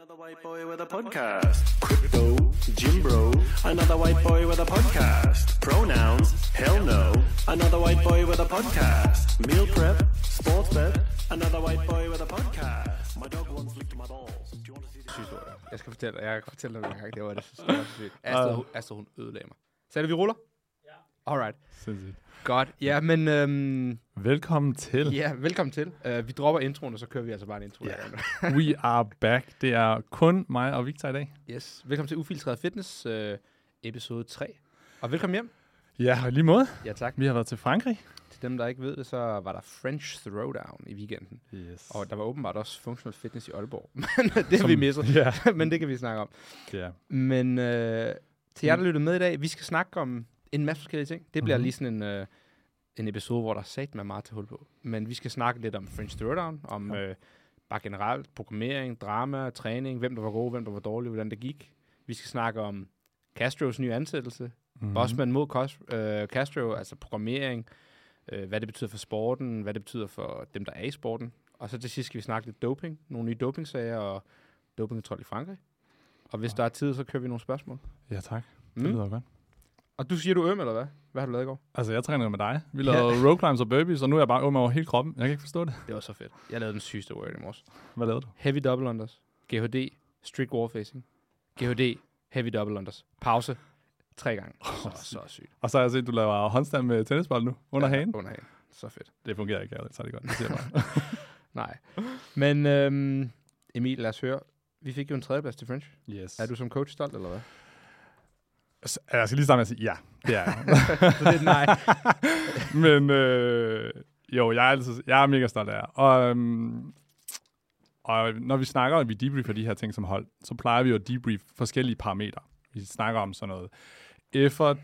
Another white boy with a podcast. Crypto, Jim Bro. Another white boy with a podcast. Pronouns, hell no. Another white boy with a podcast. Meal prep, sports bet. Another white boy with a podcast. My dog once licked my balls. Do you want to see this? historie. Jeg skal fortælle dig, jeg kan fortælle dig en gang, det var det så, det var så sygt. Astrid, hun, Astrid, hun ødelagde mig. Så er det, vi ruller? Alright. Sindssygt. Godt. Ja, men øhm, Velkommen til. ja, velkommen til. Uh, vi dropper introen, og så kører vi altså bare en intro. Yeah. We are back. Det er kun mig og Victor i dag. Yes. Velkommen til Ufiltreret Fitness, uh, episode 3. Og velkommen hjem. Ja, og lige måde. Ja, tak. Vi har været til Frankrig. Til dem, der ikke ved det, så var der French Throwdown i weekenden. Yes. Og der var åbenbart også Functional Fitness i Aalborg. Men det har vi misset. Ja. men det kan vi snakke om. ja. Men øh, til jer, der lytter med i dag, vi skal snakke om en masse forskellige ting. Det bliver Mhm. lige sådan en, øh, en episode, hvor der er sat med meget til hul på. Men vi skal snakke lidt om French Throwdown, om Ja. øh, bare generelt programmering, drama, træning, hvem der var god, hvem der var dårlig, hvordan det gik. Vi skal snakke om Castros nye ansættelse, Mm-hmm. mm. Bossman mod Cos- øh, Castro, altså programmering, øh, hvad det betyder for sporten, hvad det betyder for dem, der er i sporten. Og så til sidst skal vi snakke lidt doping, nogle nye dopingsager og dopingkontrol i Frankrig. Og hvis Ja. der er tid, så kører vi nogle spørgsmål. Ja, tak. Det Mm. lyder godt. Og du siger, du er øm, eller hvad? Hvad har du lavet i går? Altså, jeg træner med dig. Vi lavede ja. row climbs og burpees, og nu er jeg bare øm over hele kroppen. Jeg kan ikke forstå det. Det var så fedt. Jeg lavede den sygeste word i morges. Hvad lavede du? Heavy double unders. GHD. Strict wall facing. GHD. Heavy double unders. Pause. Tre gange. Så, så sygt. Og så har jeg set, at du laver håndstand med tennisbold nu, under ja, hagen. Under hagen. Så fedt. Det fungerer ikke ærligt, så er det godt. Det bare. Nej. Men øhm, Emil, lad os høre. Vi fik jo en tredjeplads til French. yes. Er du som coach stolt, eller hvad? Så- Jeg skal lige starte med at sige, ja, det er jeg. Så det er et nej. Men øh, jo, jeg er, altid, jeg er mega stolt af jer. Og, øhm, og når vi snakker, og vi debriefer de her ting som hold, så plejer vi jo at debrief forskellige parametre. Vi snakker om sådan noget effort,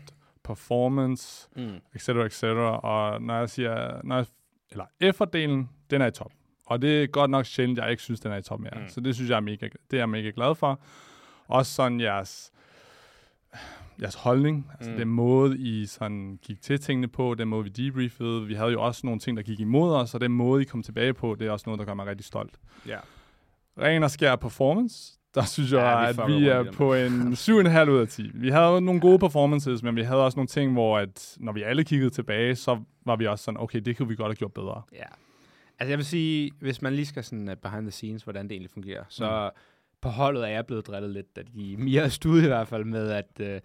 performance, Mm. etc. etc. Og når jeg siger, når jeg, eller effort-delen, den er i top. Og det er godt nok sjældent, jeg ikke synes, den er i top mere. Mm. Så det synes jeg er mega, det er jeg mega glad for. Også sådan jeres, jeres holdning, altså Mm. den måde, I sådan gik til tingene på, den måde, vi debriefede. Vi havde jo også nogle ting, der gik imod os, og den måde, I kom tilbage på, det er også noget, der gør mig rigtig stolt. Ja. Ren og skær performance, der synes jeg, Ja, vi at vi er på en 7,5 ud af 10. Vi havde nogle gode performances, men vi havde også nogle ting, hvor at, når vi alle kiggede tilbage, så var vi også sådan, okay, det kunne vi godt have gjort bedre. Ja. Altså jeg vil sige, hvis man lige skal sådan uh, behind the scenes, hvordan det egentlig fungerer, så mm. På holdet er jeg blevet drillet lidt, da de mere stude i hvert fald med, at uh,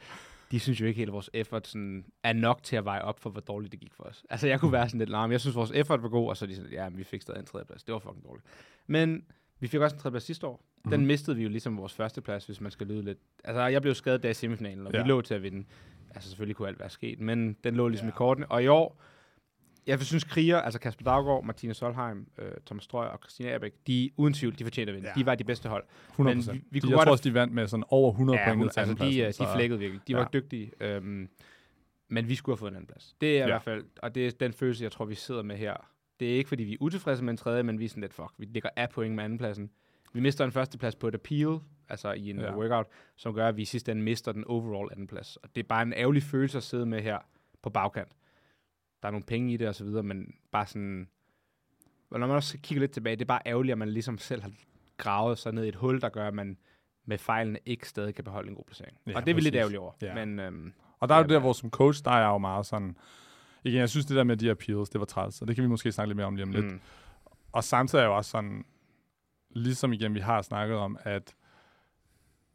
de synes jo ikke helt, at vores effort sådan, er nok til at veje op for, hvor dårligt det gik for os. Altså jeg kunne være sådan lidt, men jeg synes, vores effort var god, og så er de sådan, ja, vi fik stadig en tredjeplads. Det var fucking dårligt. Men vi fik også en tredjeplads sidste år. Den Mhm. mistede vi jo ligesom vores førsteplads, hvis man skal lyde lidt. Altså jeg blev skadet der i semifinalen, og ja. Vi lå til at vinde. Altså selvfølgelig kunne alt være sket, men den lå ligesom. Ja. i kortene. Og i år, jeg synes kriger, altså Kasper Daggaard, Martine Solheim, øh, Thomas Strøg og Christina Erbæk, de uden tvivl, de fortjener at vinde. Ja. De var de bedste hold. 100 Men vi- vi, vi kunne Jeg godt tror også, de vandt med sådan over 100 Ja, point altså de, øh, de så- flækkede virkelig. De ja. var dygtige. Øhm, men vi skulle have fået en anden plads. Det er ja. i hvert fald, og det er den følelse, jeg tror, vi sidder med her. Det er ikke, fordi vi er utilfredse med en tredje, men vi er sådan lidt, fuck, vi ligger af point med andenpladsen. Vi mister en førsteplads på et appeal, altså i en. Ja. workout, som gør, at vi i sidste ende mister den overall andenplads. Og det er bare en ærgerlig følelse at sidde med her på bagkant. Der er nogle penge i det og så videre, men bare sådan... Og når man også kigger lidt tilbage, det er bare ærgerligt, at man ligesom selv har gravet sig ned i et hul, der gør, at man med fejlene ikke stadig kan beholde en god placering. Ja, og det er vi lidt ærgerlige over. Ja. Men øhm, Og der er jo Ja, der, hvor som coach, der er jeg jo meget sådan... Igen, jeg synes, det der med de appeals, det var træls, og det kan vi måske snakke lidt mere om lige om lidt. mm, Og samtidig er jeg jo også sådan, ligesom igen vi har snakket om, at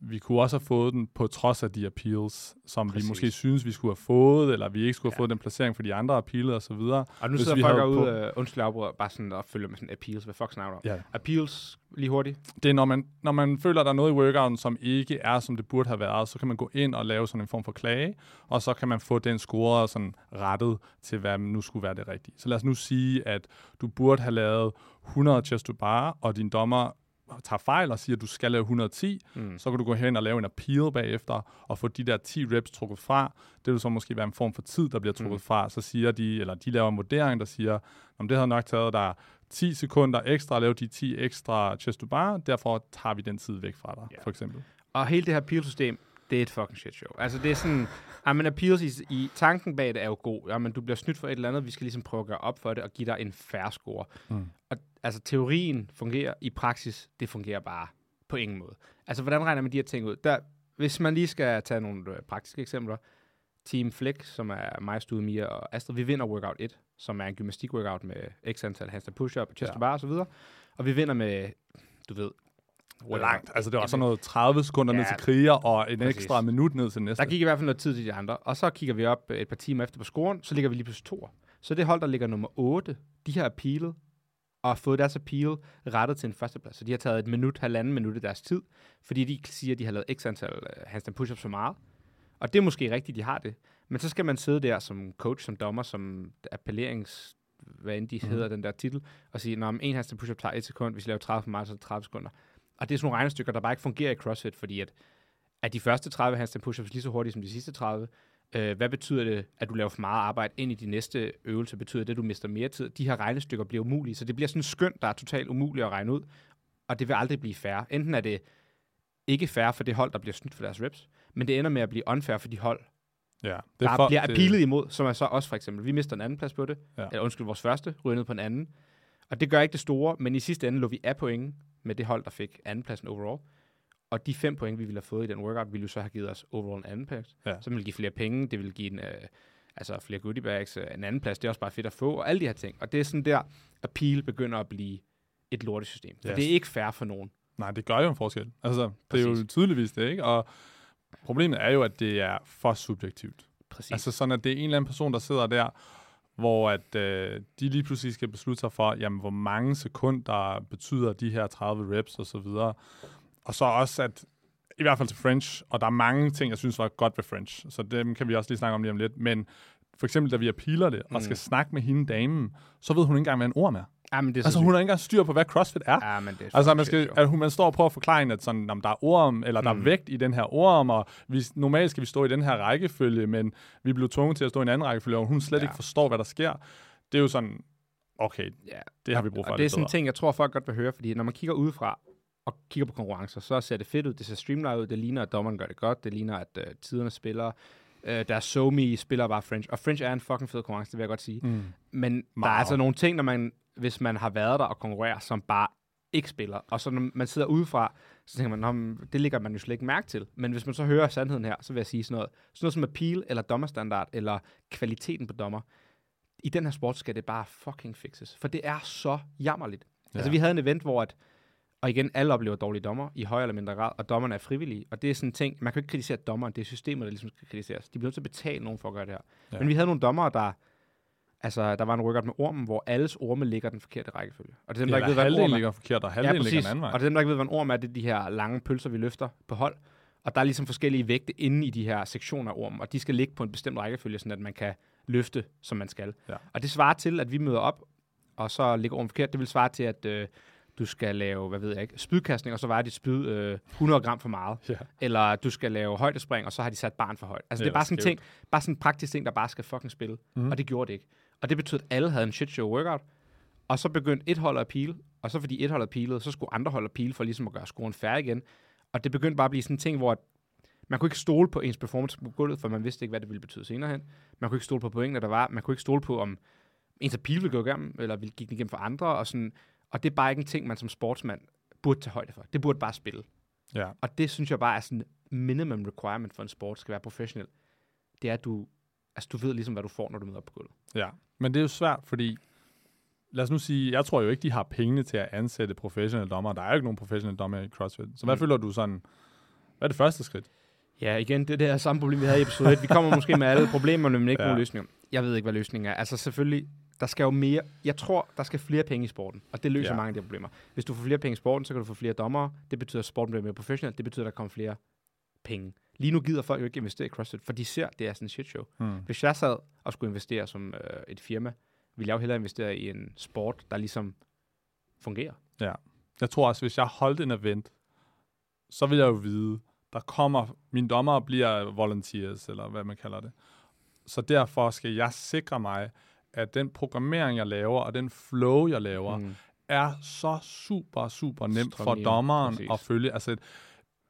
vi kunne også have fået den på trods af de appeals, som Præcis. vi måske synes, vi skulle have fået, eller vi ikke skulle have Ja. fået den placering for de andre appealede og så videre. og nu sidder vi folk derude, på- øh, undskyld afbryder, bare sådan og følger med sådan appeals. Hvad fuck snakker? Ja. Appeals, lige hurtigt. Det er, når man, når man føler, at der er noget i workouten, som ikke er, som det burde have været, så kan man gå ind og lave sådan en form for klage, og så kan man få den score sådan rettet til, hvad nu skulle være det rigtige. Så lad os nu sige, at du burde have lavet 100 chest to bar, og din dommer tager fejl og siger, at du skal lave 110, Mm. så kan du gå hen og lave en appeal bagefter, og få de der 10 reps trukket fra. Det vil så måske være en form for tid, der bliver trukket Mm. mm. fra. Så siger de, eller de laver en vurdering, der siger, om det havde nok taget dig 10 sekunder ekstra at lave de 10 ekstra chest to bar, derfor tager vi den tid væk fra dig, Ja. for eksempel. Og hele det her appeal-system, det er et fucking shit show. Altså det er sådan, ja, men appeals i, i tanken bag det er jo god. Ja, men du bliver snydt for et eller andet, vi skal ligesom prøve at gøre op for det og give dig en fair score. Mm. Og altså teorien fungerer, i praksis, det fungerer bare På ingen måde. Altså, hvordan regner man de her ting ud? Der, hvis man lige skal tage nogle øh, praktiske eksempler. Team Flex, som er mig, Stude, Mia og Astrid, vi vinder workout 1, som er en gymnastik-workout med x antal handstand push-up, chest ja. bar og så videre. Og vi vinder med, du ved... Hvor langt? Altså, det var sådan noget 30 sekunder ned Ja, til kriger, og en præcis. ekstra minut ned til næste. Der gik i hvert fald noget tid til de andre. Og så kigger vi op øh, et par timer efter på scoren, så ligger vi lige pludselig to. Så det hold, der ligger nummer 8, de har appealet og har fået deres appeal rettet til en førsteplads. Så de har taget et minut, halvanden minut af deres tid, fordi de siger, at de har lavet x antal uh, handstand push-ups for meget. Og det er måske rigtigt, de har det. Men så skal man sidde der som coach, som dommer, som appellerings hvad end de Mhm. hedder, den der titel, og sige, når en handstand push-up tager et sekund, hvis vi laver 30 for meget, så er det 30 sekunder. Og det er sådan nogle regnestykker, der bare ikke fungerer i CrossFit, fordi at, at de første 30 handstand push-ups lige så hurtigt som de sidste 30, øh, hvad betyder det, at du laver for meget arbejde ind i de næste øvelser? Betyder det, at du mister mere tid? De her regnestykker bliver umulige, så det bliver sådan skønt, der er totalt umuligt at regne ud, og det vil aldrig blive fair. Enten er det ikke fair for det hold, der bliver snydt for deres reps, men det ender med at blive unfair for de hold, ja, det der for- bliver appealet imod, som er så også for eksempel. Vi mister en anden plads på det, ja. eller undskyld, vores første, ryger ned på en anden. Og det gør ikke det store, men i sidste ende lå vi af point med det hold, der fik andenpladsen overall. Og de fem point, vi ville have fået i den workout, ville jo så have givet os overall en anden plads. Ja. Så ville give flere penge, det ville give en, øh, altså flere goodie bags, øh, en anden plads, det er også bare fedt at få, og alle de her ting. Og det er sådan der, appeal begynder at blive et lortesystem. For Yes. det er ikke fair for nogen. Nej, det gør jo en forskel. Altså, det er jo Præcis. tydeligvis det, ikke? Og problemet er jo, at det er for subjektivt. Præcis. Altså sådan, at det er en eller anden person, der sidder der, hvor at øh, de lige pludselig skal beslutte sig for, jamen, hvor mange sekunder betyder de her 30 reps og så videre. Og så også, at i hvert fald til French, og der er mange ting, jeg synes var godt ved French, så dem kan vi også lige snakke om lige om lidt, men for eksempel, da vi appealer det, og Mm. skal snakke med hende damen, så ved hun ikke engang, hvad en ord er. Ja, men det er så Altså, hun har ikke engang styr på, hvad CrossFit er. Ja, men det er Altså, man, skal, at hun, man står og prøver at forklare at sådan, om der er orm, eller der er Mm. vægt i den her orm, og vi, normalt skal vi stå i den her rækkefølge, men vi blev tvunget til at stå i en anden rækkefølge, og hun slet Ja. ikke forstår, hvad der sker. Det er jo sådan, okay, Ja, det har vi brug for. Og det er sådan en ting, jeg tror, folk godt vil høre, fordi når man kigger udefra og kigger på konkurrencer, så ser det fedt ud, det ser streamlined ud, det ligner, at dommeren gør det godt, det ligner, at uh, tiderne spiller, uh, der SoMe spiller bare French, og French er en fucking fed konkurrence, det vil jeg godt sige. Mm. Men der er Meget. altså nogle ting, når man, hvis man har været der og konkurrerer, som bare ikke spiller, og så når man sidder udefra, så tænker man, "Nå, men det ligger man jo slet ikke mærke til. Men hvis man så hører sandheden her, så vil jeg sige sådan noget, sådan noget som appeal, eller dommerstandard, eller kvaliteten på dommer, i den her sport skal det bare fucking fixes. For det er så jammerligt. Ja. Altså, vi havde en event, hvor at, og igen, alle oplever dårlige dommer, i højere eller mindre grad, og dommerne er frivillige. Og det er sådan en ting, man kan ikke kritisere dommeren, det er systemet, der ligesom skal kritiseres. De bliver nødt til at betale nogen for at gøre det her. Ja. Men vi havde nogle dommere, der, altså, der var en workout med ormen, hvor alles orme ligger den forkerte rækkefølge. Og det er dem, der Eller ikke ved, hvad en orm er. ligger forkert, og halvdelen ligger den anden vej. Og det er dem, der ikke ved, hvad en orm er, det er de her lange pølser, vi løfter på hold. Og der er ligesom forskellige vægte inde i de her sektioner af ormen, og de skal ligge på en bestemt rækkefølge, sådan at man kan løfte, som man skal. Ja. Og det svarer til, at vi møder op, og så ligger ormen forkert. Det vil svare til, at øh, du skal lave, hvad ved jeg ikke, spydkastning, og så vejer dit spyd øh, 100 gram for meget. Ja. Eller du skal lave højdespring, og så har de sat barn for højt. Altså, det, Det er bare sådan ting, bare sådan en praktisk ting, der bare skal fucking spille. Mm. Og det gjorde det ikke. Og det betød, at alle havde en shit show workout. Og så begyndte et hold at pile, og så fordi et hold pilede, så skulle andre hold at pile for ligesom at gøre scoren færdig igen. Og det begyndte bare at blive sådan en ting, hvor man kunne ikke stole på ens performance på gulvet, for man vidste ikke, hvad det ville betyde senere hen. Man kunne ikke stole på pointene, der var. Man kunne ikke stole på, om ens appeal ville gå igennem, eller ville gik den igennem for andre. Og, sådan. og det er bare ikke en ting, man som sportsmand burde tage højde for. Det burde bare spille. Ja. Og det synes jeg bare er sådan minimum requirement for en sport, skal være professionel. Det er, at du, altså, du ved ligesom, hvad du får, når du møder op på gulvet. Ja, men det er jo svært, fordi lad os nu sige, jeg tror jo ikke, de har pengene til at ansætte professionelle dommer. Der er jo ikke nogen professionelle dommer i CrossFit. Så hvad Mm. føler du sådan, hvad er det første skridt? Ja, igen, det er det her samme problem, vi havde i episode 1. Vi kommer måske med alle problemerne, men ikke Ja. nogen løsninger. Jeg ved ikke, hvad løsningen er. Altså selvfølgelig, der skal jo mere... Jeg tror, der skal flere penge i sporten, og det løser Ja. mange af de her problemer. Hvis du får flere penge i sporten, så kan du få flere dommere. Det betyder, at sporten bliver mere professionel. Det betyder, at der kommer flere penge. Lige nu gider folk jo ikke investere i CrossFit, for de ser, det er sådan en shit show. Hmm. Hvis jeg sad og skulle investere som øh, et firma, ville jeg jo hellere investere i en sport, der ligesom fungerer. Jeg tror også, hvis jeg holdt en event, så vil jeg jo vide, der kommer, mine dommer bliver volunteers, eller hvad man kalder det. Så derfor skal jeg sikre mig, at den programmering, jeg laver, og den flow, jeg laver, Mm. er så super, super nemt for Strømlinet, dommeren præcis. at følge. Altså,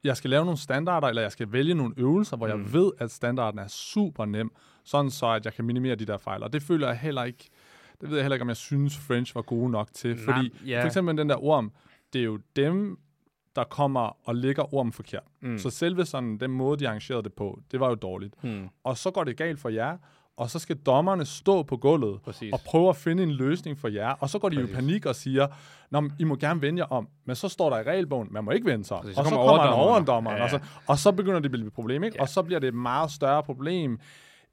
jeg skal lave nogle standarder, eller jeg skal vælge nogle øvelser, hvor mm. Mm. jeg ved, at standarden er super nem, sådan så, at jeg kan minimere de der fejl. Og det føler jeg heller ikke, det ved jeg heller ikke, om jeg synes, French var gode nok til. Nej, Fordi ja. for eksempel den der orm, det er jo dem, der kommer og lægger ormen forkert. Mm. Så selve sådan, den måde, de arrangerede det på, det var jo dårligt. Hmm. Og så går det galt for jer, og så skal dommerne stå på gulvet Præcis. og prøve at finde en løsning for jer. Og så går de jo i Præcis. panik og siger, Nå, I må gerne vende jer om. Men så står der i regelbogen, man må ikke vende sig om. Præcis. Så Og så kommer kommer en overdommeren. overdommer, Ja, og, så, og så begynder det at blive et problem. Ikke? Ja. Og så bliver det et meget større problem,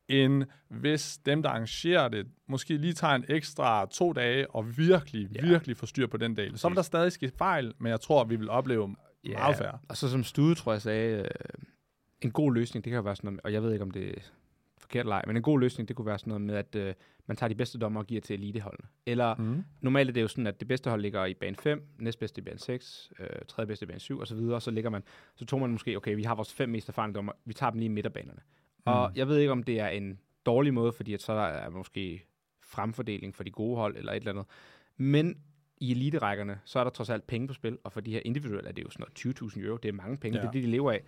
end hvis dem, der arrangerer det, måske lige tager en ekstra to dage og virkelig, Ja. virkelig får styr på den del. Så vil der stadig ske fejl, men jeg tror, vi vil opleve Ja, meget færre. Og så som Stude, tror jeg, sagde, øh, en god løsning, det kan jo være sådan noget, og jeg ved ikke, om det forkert leg, men en god løsning, det kunne være sådan noget med, at øh, man tager de bedste dommer og giver til eliteholdene. Eller Mm. normalt er det jo sådan, at det bedste hold ligger i bane 5, næstbedste i bane 6, øh, tredje bedste i bane 7 osv., og så ligger man, så tog man måske, okay, vi har vores fem mest erfarne dommer, vi tager dem lige i midterbanerne. Mm. Og jeg ved ikke, om det er en dårlig måde, fordi at så er der måske fremfordeling for de gode hold eller et eller andet. Men i eliterækkerne, så er der trods alt penge på spil, og for de her individuelle er det jo sådan noget 20.000 euro, det er mange penge, ja. det er det, de lever af.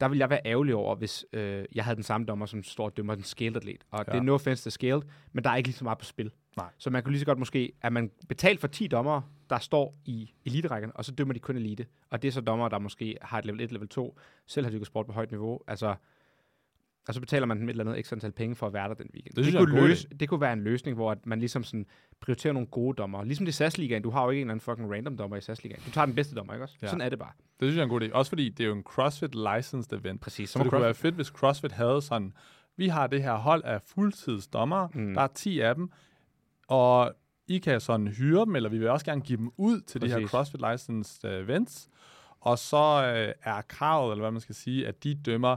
Der vil jeg være ærgerlig over, hvis øh, jeg havde den samme dommer, som står og dømmer den scaled atlet. Og ja. det er no offense til scaled, men der er ikke lige så meget på spil. Nej. Så man kunne lige så godt måske, at man betalt for 10 dommere, der står i eliterækkerne, og så dømmer de kun elite. Og det er så dommere, der måske har et level 1, level 2, selv har dykket sport på højt niveau. Altså, og så betaler man dem et eller andet ekstra antal penge for at være der den weekend. Det jeg kunne løse, det kunne være en løsning, hvor at man ligesom sådan prioriterer nogle gode dommer. Ligesom det i SAS-ligaen, du har jo ikke en eller anden fucking random dommer i SAS-ligaen. Du tager den bedste dommer, ikke også? Ja. Sådan er det bare. Det synes jeg er en god idé. Også fordi det er jo en CrossFit licensed event. Præcis. Så det kunne være fedt, hvis CrossFit havde sådan, vi har det her hold af fuldtidsdommere, Mm. der er 10 af dem, og I kan sådan hyre dem, eller vi vil også gerne give dem ud til de her Præcis. CrossFit licensed øh, events. Og så øh, er kravet, eller hvad man skal sige, at de dømmer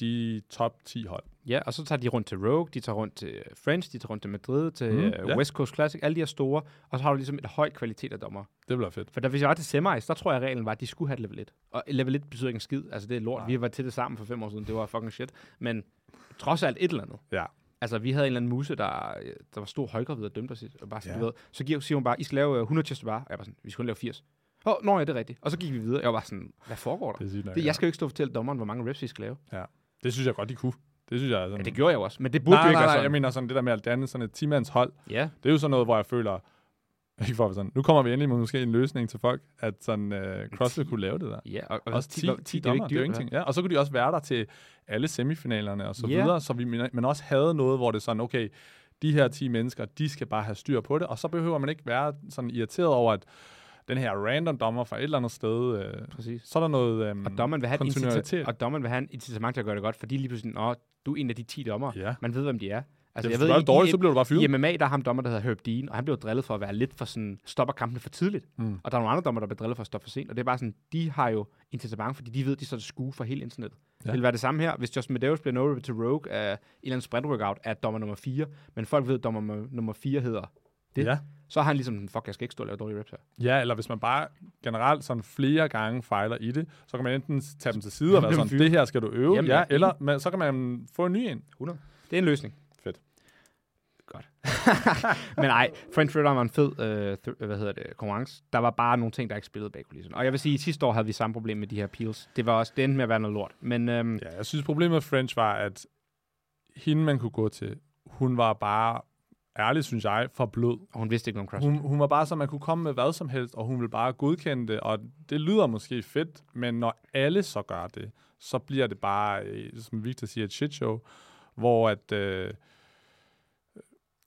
de top 10 hold. Ja, og så tager de rundt til Rogue, de tager rundt til øh, French, de tager rundt til Madrid, til Mm, ja. uh, West Coast Classic, alle de her store, og så har du ligesom et højt kvalitet af dommer. Det bliver fedt. For da hvis jeg var til semis, der tror jeg, reglen var, at de skulle have et level 1. Og level 1 betyder ikke en skid, altså det er lort. Nej. Vi var til det sammen for fem år siden, det var fucking shit. Men trods alt et eller andet. Ja. Altså, vi havde en eller anden muse, der, øh, der var stor højgravid og dømte os. Og bare sådan, Ja. ja. du ved, så giver, siger hun bare, I skal lave øh, 100 chest bar. Og jeg var sådan, vi skulle kun lave 80. Åh, oh, nå ja, det er rigtigt. Og så gik vi videre. Jeg var bare sådan, hvad foregår der? Det, Det, ja. jeg skal jo ikke stå og fortælle dommeren, hvor mange reps vi skal lave. Det synes jeg godt, de kunne. Det synes jeg sådan... Ja, det gjorde jeg jo også, men det burde nej, jo ikke nej, være nej, sådan. jeg mener sådan det der med at danne sådan et 10 hold. Ja, Det er jo sådan noget, hvor jeg føler, ikke for sådan, nu kommer vi endelig med måske en løsning til folk, at sådan uh, CrossFit kunne lave det der. ja. Og, og Også 10, 10, 10 det er jo dommer, det er jo ingenting. Ja, og så kunne de også være der til alle semifinalerne og så Ja. videre, så vi men også havde noget, hvor det sådan, okay, de her 10 mennesker, de skal bare have styr på det, og så behøver man ikke være sådan irriteret over, at den her random dommer fra et eller andet sted, øh, Præcis. så er der noget øhm, Og dommeren vil have et kontinuitet. og dommeren vil have en incitament til at gøre det godt, fordi lige pludselig, Nå, du er en af de 10 dommer. Ja. Man ved, hvem de er. Altså, Altså, jeg ved det dårligt, i- så bliver du bare fyret. I MMA, der er ham dommer, der hedder Herb Dean, og han blev drillet for at være lidt for sådan, stopper kampene for tidligt. Mm. Og der er nogle andre dommer, der bliver drillet for at stoppe for sent. Og det er bare sådan, de har jo incitament, fordi de ved, de så skue for hele internettet. Ja. Det vil være det samme her, hvis Justin Medeiros bliver no til Rogue af en eller anden sprint workout, er dommer nummer 4, men folk ved, at dommer nummer 4 hedder det. Ja. Så er han ligesom, fuck, jeg skal ikke stå og lave dårlige reps her. ja, eller hvis man bare generelt sådan flere gange fejler i det, så kan man enten tage dem til side og være sådan, det her skal du øve, Jamen, ja, ja. eller man, så kan man få en ny en. 100. Det er en løsning. Fedt. Godt. Men nej, French Red var en fed øh, th- hvad hedder det, konkurrence. Der var bare nogle ting, der ikke spillede bag kulisserne. Og jeg vil sige, at sidste år havde vi samme problem med de her peels. Det var også, det endte med at være noget lort. Men øhm, Ja, jeg synes, problemet med French var, at hende, man kunne gå til, hun var bare, ærligt synes jeg, for blød. og hun vidste ikke noget om CrossFit. Hun, hun var bare så, man kunne komme med hvad som helst, og hun ville bare godkende det, og det lyder måske fedt, men når alle så gør det, så bliver det bare, øh, som Victor siger, et shit show, hvor at, øh,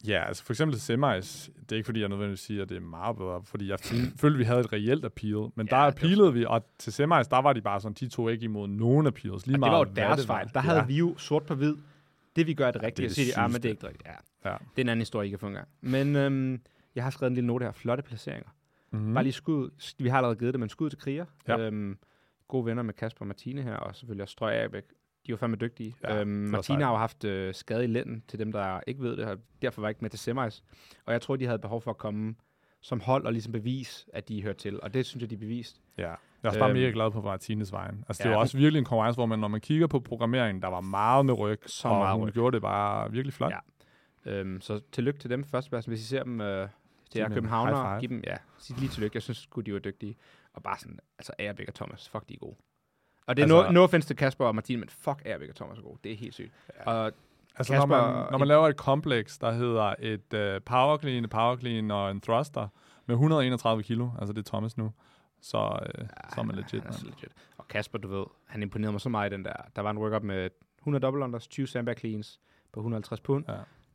ja, altså for eksempel til semis, det er ikke fordi, jeg nødvendigvis siger, at det er meget bedre, fordi jeg føl- følte, vi havde et reelt appeal, men Ja, der det appealede vi, og til semis, der var de bare sådan, de tog ikke imod nogen appeals, lige Og det meget var jo deres det var. fejl. Der havde ja. vi jo sort på hvid. Det vi gør er det rigtige. det Det er det det, det, sygeste. er ikke rigtigt. Ja. Ja. Det er en anden historie, I kan få en gang. Men øhm, jeg har skrevet en lille note her. Flotte placeringer. Mm-hmm. Mm. Bare lige skud. Vi har allerede givet det, men skud til kriger. Ja. Øhm, gode venner med Kasper og Martine her, og selvfølgelig også Strøg Abæk. De var fandme dygtige. Ja, Ja, øhm, Martine har jo haft øh, skade i lænden, til dem, der ikke ved det, og derfor var ikke med til semis. Og jeg tror, de havde behov for at komme som hold og ligesom bevise, at de hørte til. Og det synes jeg, de beviste. Ja, jeg er også bare Øhm, mega glad på Martines vejen. Altså, det ja, var også virkelig en konkurrence, hvor man, når man kigger på programmeringen, der var meget med ryg, Så og meget hun ryg. gjorde det bare virkelig flot. Ja. Øhm, så tillykke til dem førstepladsen, hvis I ser dem øh, til en københavnere. Giv dem, ja, sig lige tillykke. Jeg synes sgu, de var dygtige. Og bare sådan, altså Agerbæk og Thomas, fuck, de er gode. Og det er Altså- no, no offense til Kasper og Martin, men fuck Agerbæk og Thomas er gode. Det er helt sygt. Ja. Og Altså, når Kasper- man, når man laver et kompleks, der hedder et uh, power clean, power clean og en thruster med 131 kilo, altså det er Thomas nu, så, øh, så er man legit. Han er legit. Og Kasper, du ved, han imponerede mig så meget i den der. Der var en workup med 100 double unders, 20 sandbag cleans på 150 pund,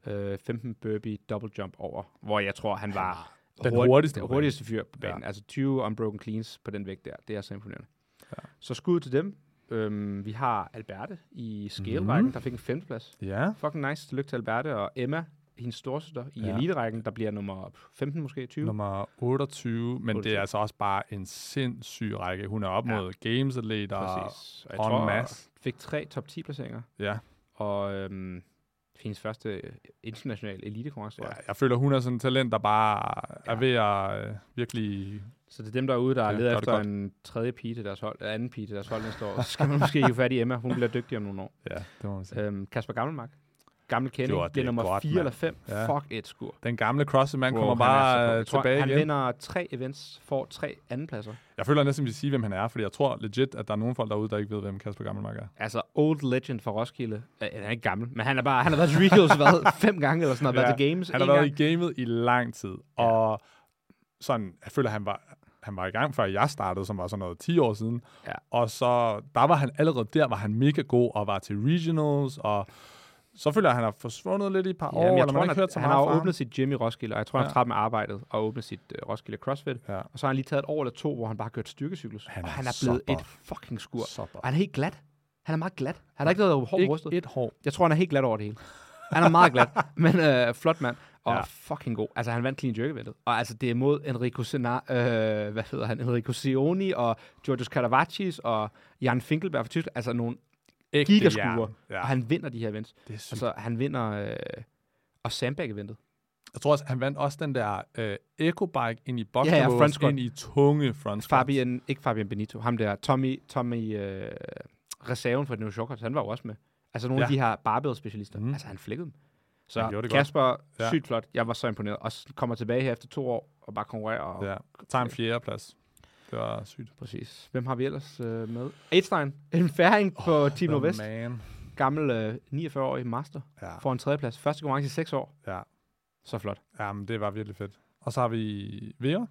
Ja. øh, 15 burpee double jump over, hvor jeg tror, han var Den hurtig- hurtigste den hurtigste fyr på banen. Ja. Ja. Altså 20 unbroken cleans på den vægt der. Det er så imponerende. Ja. Så skud til dem. Øhm, vi har Alberte i scale-rækken, Mhm. mm-hmm. der fik en femteplads. Ja, Fucking nice. Tillykke til Alberte og Emma, hendes storsøster, i Ja. ja. elite-rækken, der bliver nummer 15 måske, 20. nummer 28, men det 28. er altså også bare en sindssyg række. Hun er op Ja. mod games-atleter. Præcis. Og jeg en tror, masse. fik tre top 10 placeringer. Ja. Og øhm, hendes første øh, internationale elitekonkurrence, ja, jeg. føler, hun er sådan en talent, der bare er Ja. ved at øh, virkelig... Så det er dem derude, der Ja, ja, leder det efter godt. en tredje pige til deres hold, eller anden pige til deres hold næste år. Så skal man måske hive fat i Emma. Hun bliver dygtig om nogle år. Ja, det må man sige. Øhm, Kasper Gammelmark. Gammel Jo, det er nummer godt, 4 mand. eller 5. Ja. Ja. Fuck et skur. Den gamle CrossFit-mand Bro, kommer han er bare øh, tilbage han igen. vinder tre events, får tre andenpladser. Jeg føler næsten, vi vil sige, hvem han er, fordi jeg tror legit, at der er nogle folk derude, der ikke ved, hvem Kasper Gammelmark er. Altså, old legend for Roskilde. Øh, han er ikke gammel, men han, er bare, han har været til Regionals hvad, fem gange eller sådan noget. Ja, været til Games Han har været gang. i gamet i lang tid, Ja. og sådan, jeg føler, han var, han var i gang, før jeg startede, som var sådan noget 10 år siden. Ja. Og så, der var han allerede der, var han mega god, og var til regionals, og så føler jeg, at han har forsvundet lidt i et par Ja, år, eller tror, man har han, ikke hørt så han meget har fra åbnet sit gym i Roskilde, og jeg tror, han Ja. er træt med arbejdet og åbnet sit uh, Roskilde CrossFit. Ja. Og så har han lige taget et år eller to, hvor han bare har kørt styrkecyklus. Han og er han er blevet et fucking skur. Og han er helt glat. Han er meget glat. Han har ikke været hårdt Ikke rustet. et hår. Jeg tror, han er helt glat over det hele. Han er meget glat, men øh, flot mand. Og Ja. fucking god. Altså, han vandt clean jerk eventet. Og altså, det er mod Enrico Sena, øh, hvad hedder han? Enrico Sioni og Georgios Karavacis og Jan Finkelberg fra Tyskland. Altså, nogle Ægte gigaskuer. Ja. Ja. Og han vinder de her events. det er sygt. Altså, han vinder... Øh, og Sandbag-eventet. Jeg tror også, han vandt også den der øh, Eco-bike ind i box Ja, ja, ind i tunge front. Fabian, ikke Fabian Benito, ham der, Tommy, Tommy øh, reserven for New Shortcuts, han var jo også med. Altså nogle ja. Af de her barbell-specialister. Mm. Altså han flækkede dem. Så Han det godt. Kasper, Ja. sygt flot. Jeg var så imponeret. Og kommer tilbage her efter to år og bare konkurrerer. Og, Ja, tager en fjerde plads. Det var sygt. Præcis. Hvem har vi ellers øh, med? Einstein, en færing på oh, Team The Nordvest. Man. Gammel øh, 49-årig master. Ja, Får en tredjeplads. Første konkurrence i seks år. ja. Så flot. ja men det var virkelig fedt. Og så har vi Vera.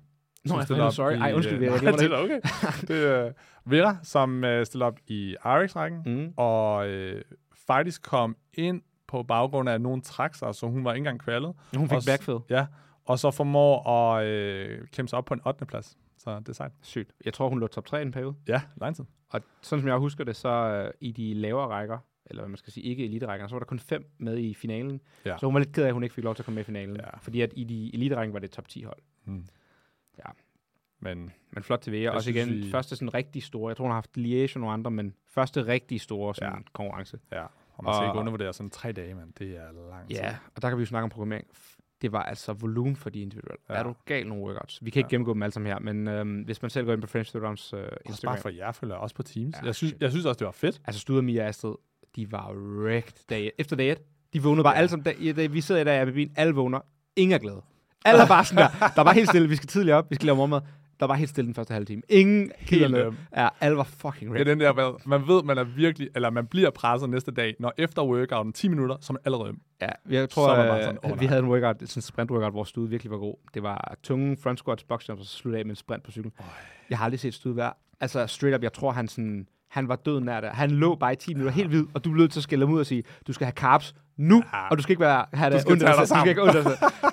Nå, jeg stiller er sorry. i, Ej, undskyld, øh, Vera. Det det er okay. det er uh, Vera, som uh, stiller op i RX-rækken, mm. og uh, faktisk kom ind på baggrund af, at nogen trak sig, så hun var ikke engang kvalet. Hun fik backfill. Ja, og så formår at uh, kæmpe sig op på en 8. plads. Så det er sejt. Sygt. Jeg tror, hun lå top 3 i en periode. Ja, lang tid. Og sådan som jeg husker det, så øh, i de lavere rækker, eller hvad man skal sige, ikke eliterækkerne, så var der kun fem med i finalen. Ja. Så hun var lidt ked af, at hun ikke fik lov til at komme med i finalen. Ja. Fordi at i de eliterækken var det top 10 hold. Mm. Ja. Men Men flot til Vera. Også igen, vi- første sådan rigtig store, jeg tror hun har haft Liège og nogle andre, men første rigtig store sådan, Ja. konkurrence. ja, og man skal Og- ikke undervurdere sådan tre dage, mand. Det er lang tid. Ja, og der kan vi jo snakke om programmering. Det var altså volumen for de individuelle. Ja. Ja. Er du gal nogle workouts? Vi kan ikke Ja. gennemgå dem alle sammen her, men øhm, hvis man selv går ind på French Throwdowns øh, Også Instagram, bare for jer, følger også på Teams. Ja, jeg, synes, shit. jeg synes også, det var fedt. Altså Stud og Mia Astrid, de var wrecked dag. Efter dag et. De vågnede bare alle sammen. Dag, i dag, vi sidder i dag i bilen, alle vågner. Ingen er glade. Alle er bare sådan der. Der var helt stille. Vi skal tidligere op. Vi skal lave morgenmad. Der var helt stille den første halve time. Ingen gider øm. Ja, alle var fucking Det er den der, hvad- man ved, man er virkelig, eller man bliver presset næste dag, når efter workouten 10 minutter, er man allerede. Ja, jeg tror, Så var man øh, sådan, vi havde en workout, sådan en sprint workout, hvor Stud virkelig var god. Det var tunge front squats, box jumps, og så slutte af med en sprint på cykel. Jeg har aldrig set Stud være. Altså straight up, jeg tror, han sådan, han var død nær der. Han lå bare i 10 minutter helt hvid, og du blev nødt til at skælde ham ud og sige, du skal have carbs nu, Ja. og du skal ikke være, have det tage dig. Du skal ikke af dig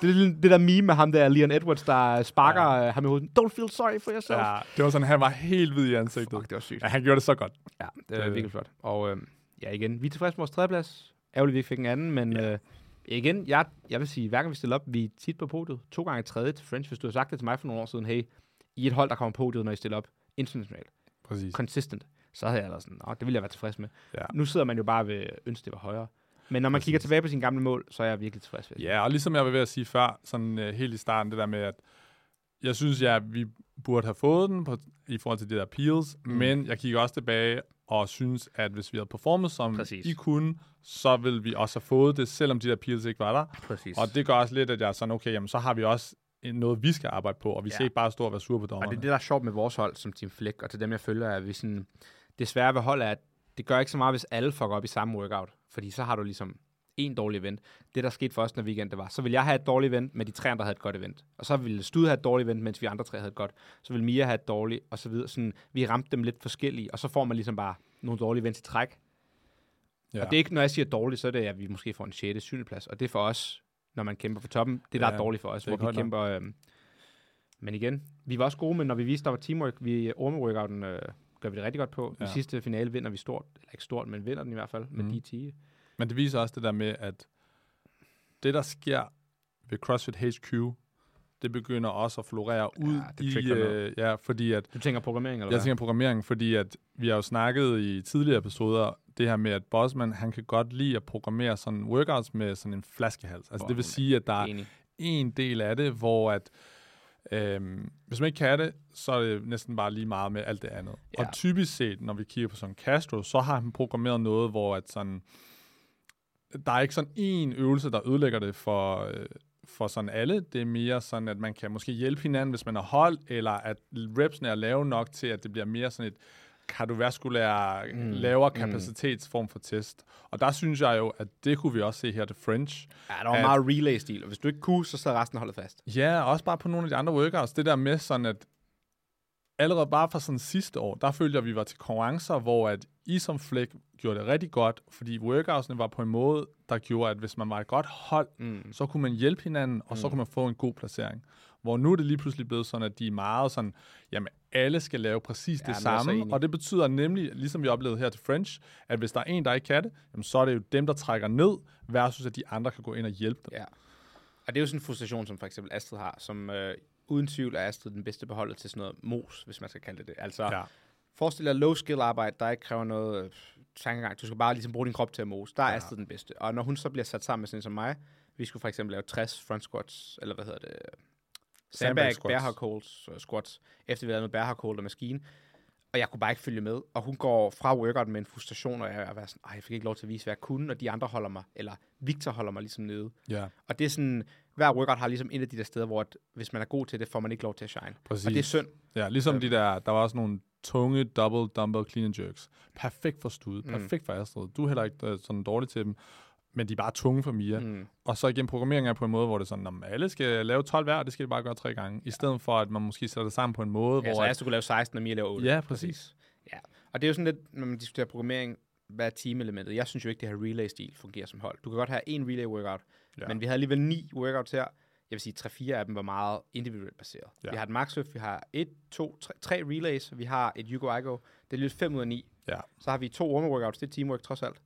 det, er det der meme med ham der, Leon Edwards, der sparker Ja. ja. ham i hovedet. Don't feel sorry for yourself. Ja, det var sådan, han var helt hvid i ansigtet. Fuck, det var sygt. Ja, han gjorde det så godt. Ja, det var Det- virkelig flot. Og øh, ja, igen, vi er tilfredse med vores tredjeplads. Ærgerligt, vi ikke fik en anden, men Ja. øh, igen, jeg, jeg vil sige, hver gang vi stiller op, vi er tit på podiet. To gange tredje til French. Hvis du har sagt det til mig for nogle år siden, hey, I et hold, der kommer på podiet, når I stiller op internationalt. Præcis. Consistent. Så havde jeg været sådan, det ville jeg være tilfreds med. Ja. Nu sidder man jo bare ved ønske, det var højere. Men når man kigger tilbage på sine gamle mål, så er jeg virkelig tilfreds ved det. Ja, og ligesom jeg var ved at sige før, sådan uh, helt i starten, det der med, at jeg synes, ja, vi burde have fået den på, i forhold til det der peels, mm. Men jeg kigger også tilbage og synes, at hvis vi havde performet, som Præcis. I kunne, så ville vi også have fået det, selvom de der peels ikke var der. Præcis. Og det gør også lidt, at jeg er sådan, okay, jamen, så har vi også noget, vi skal arbejde på, og vi Ja. skal ikke bare stå og være sure på Og dommerne. det er det, der er sjovt med vores hold som Team Flick, og til dem, jeg følger, er, at vi sådan, det svære ved hold er, at det gør ikke så meget, hvis alle fucker op i samme workout. Fordi så har du ligesom, en dårlig event. Det, der skete for os den weekend, det var, så ville jeg have et dårligt event, men de tre andre havde et godt event. Og så ville Stud have et dårligt event, mens vi andre tre havde et godt. Så ville Mia have et dårligt, og så videre. Sådan, vi ramte dem lidt forskellige, og så får man ligesom bare nogle dårlige events i træk. Ja. Og det er ikke, når jeg siger dårligt, så er det, at vi måske får en 6. 7. plads. Og det er for os, når man kæmper for toppen, det der Ja, er dårligt for os, hvor vi nok. kæmper... Øhm, men igen, vi var også gode, men når vi viste, der var teamwork, vi orme-workouten øh, gør vi det rigtig godt på. Ja. I Ja. sidste finale vinder vi stort, eller ikke stort, men vinder den i hvert fald med Mhm. DT. Men det viser også det der med, at det, der sker ved CrossFit HQ, det begynder også at florere ud det i... Øh, ja, fordi at... Du tænker programmering, eller Jeg hvad? tænker programmering, fordi at vi har jo snakket i tidligere episoder, det her med, at Bosman, han kan godt lide at programmere sådan workouts med sådan en flaskehals. Altså Hvor det vil sige, at der er Enig. en del af det, hvor at øhm, hvis man ikke kan det, så er det næsten bare lige meget med alt det andet. Ja. Og typisk set, når vi kigger på sådan Castro, så har han programmeret noget, hvor at sådan, der er ikke sådan en øvelse, der ødelægger det for, øh, for sådan alle. Det er mere sådan, at man kan måske hjælpe hinanden, hvis man har hold, eller at repsene er lave nok til, at det bliver mere sådan et kardiovaskulær, Mm, mm, lavere mm. kapacitetsform for test. Og der synes jeg jo, at det kunne vi også se her til French. Ja, der var at- meget relay-stil, og hvis du ikke kunne, så sad resten holdet fast. Ja, også bare på nogle af de andre workouts. Det der med sådan, at allerede bare fra sådan sidste år, der følte jeg, at vi var til konkurrencer, hvor at I som Flæk gjorde det rigtig godt, fordi workoutsene var på en måde, der gjorde, at hvis man var et godt hold, Mm. så kunne man hjælpe hinanden, og så kunne man få en god placering. Hvor nu er det lige pludselig blevet sådan, at de er meget sådan, jamen alle skal lave præcis Ja, det samme, og det betyder nemlig, ligesom vi oplevede her til French, at hvis der er en, der ikke kan det, jamen, så er det jo dem, der trækker ned, versus at de andre kan gå ind og hjælpe dem. Ja. Og det er jo sådan en frustration, som for eksempel Astrid har, som øh, uden tvivl er Astrid den bedste beholder til sådan noget mos, hvis man skal kalde det det. Altså, ja. Forestil dig low skill arbejde, der ikke kræver noget øh, tankegang. Du skal bare ligesom bruge din krop til at mose. Der er. Ja. Astrid den bedste. Og når hun så bliver sat sammen med sådan en som mig, vi skulle for eksempel lave 60 front squats, eller hvad hedder det, sandbag, squats. bear holds, uh, squats, efter vi havde noget bear hug holder maskine. Og jeg kunne bare ikke følge med. Og hun går fra workout med en frustration, og jeg er sådan, jeg fik ikke lov til at vise, hvad jeg kunne, og de andre holder mig, eller Victor holder mig ligesom nede. Ja, Og det er sådan, hver workout har ligesom en af de der steder, hvor at, hvis man er god til det, får man ikke lov til at shine. præcis. Og det er synd. Ja, ligesom Øhm. de der, der var også nogle tunge double dumbbell clean and jerks. Perfekt for stud, Mm. perfekt for Astrid. Du er heller ikke øh, sådan dårlig til dem, men de er bare tunge for Mia. Mm. Og så igen, programmeringen er på en måde, hvor det er sådan, at alle skal lave 12 hver, og det skal de bare gøre tre gange. I stedet for, at man måske sætter det sammen på en måde, Ja, så hvor... At, Astrid kunne lave 16, og Mia laver 8. ja, præcis. Ja. Og det er jo sådan lidt, når man diskuterer programmering, hvad er teamelementet? Jeg synes jo ikke, det her relay-stil fungerer som hold. Du kan godt have en relay-workout, ja. Ja. men vi havde alligevel ni workouts her. Jeg vil sige, 3-4 af dem var meget individuelt baseret. Ja. Ja. Vi har et maxløft, vi har et, to, tre, tre relays, vi har et Yugo Igo. Det er lidt 5 ud af 9. Ja. Så har vi to orme-workouts, det er teamwork trods alt.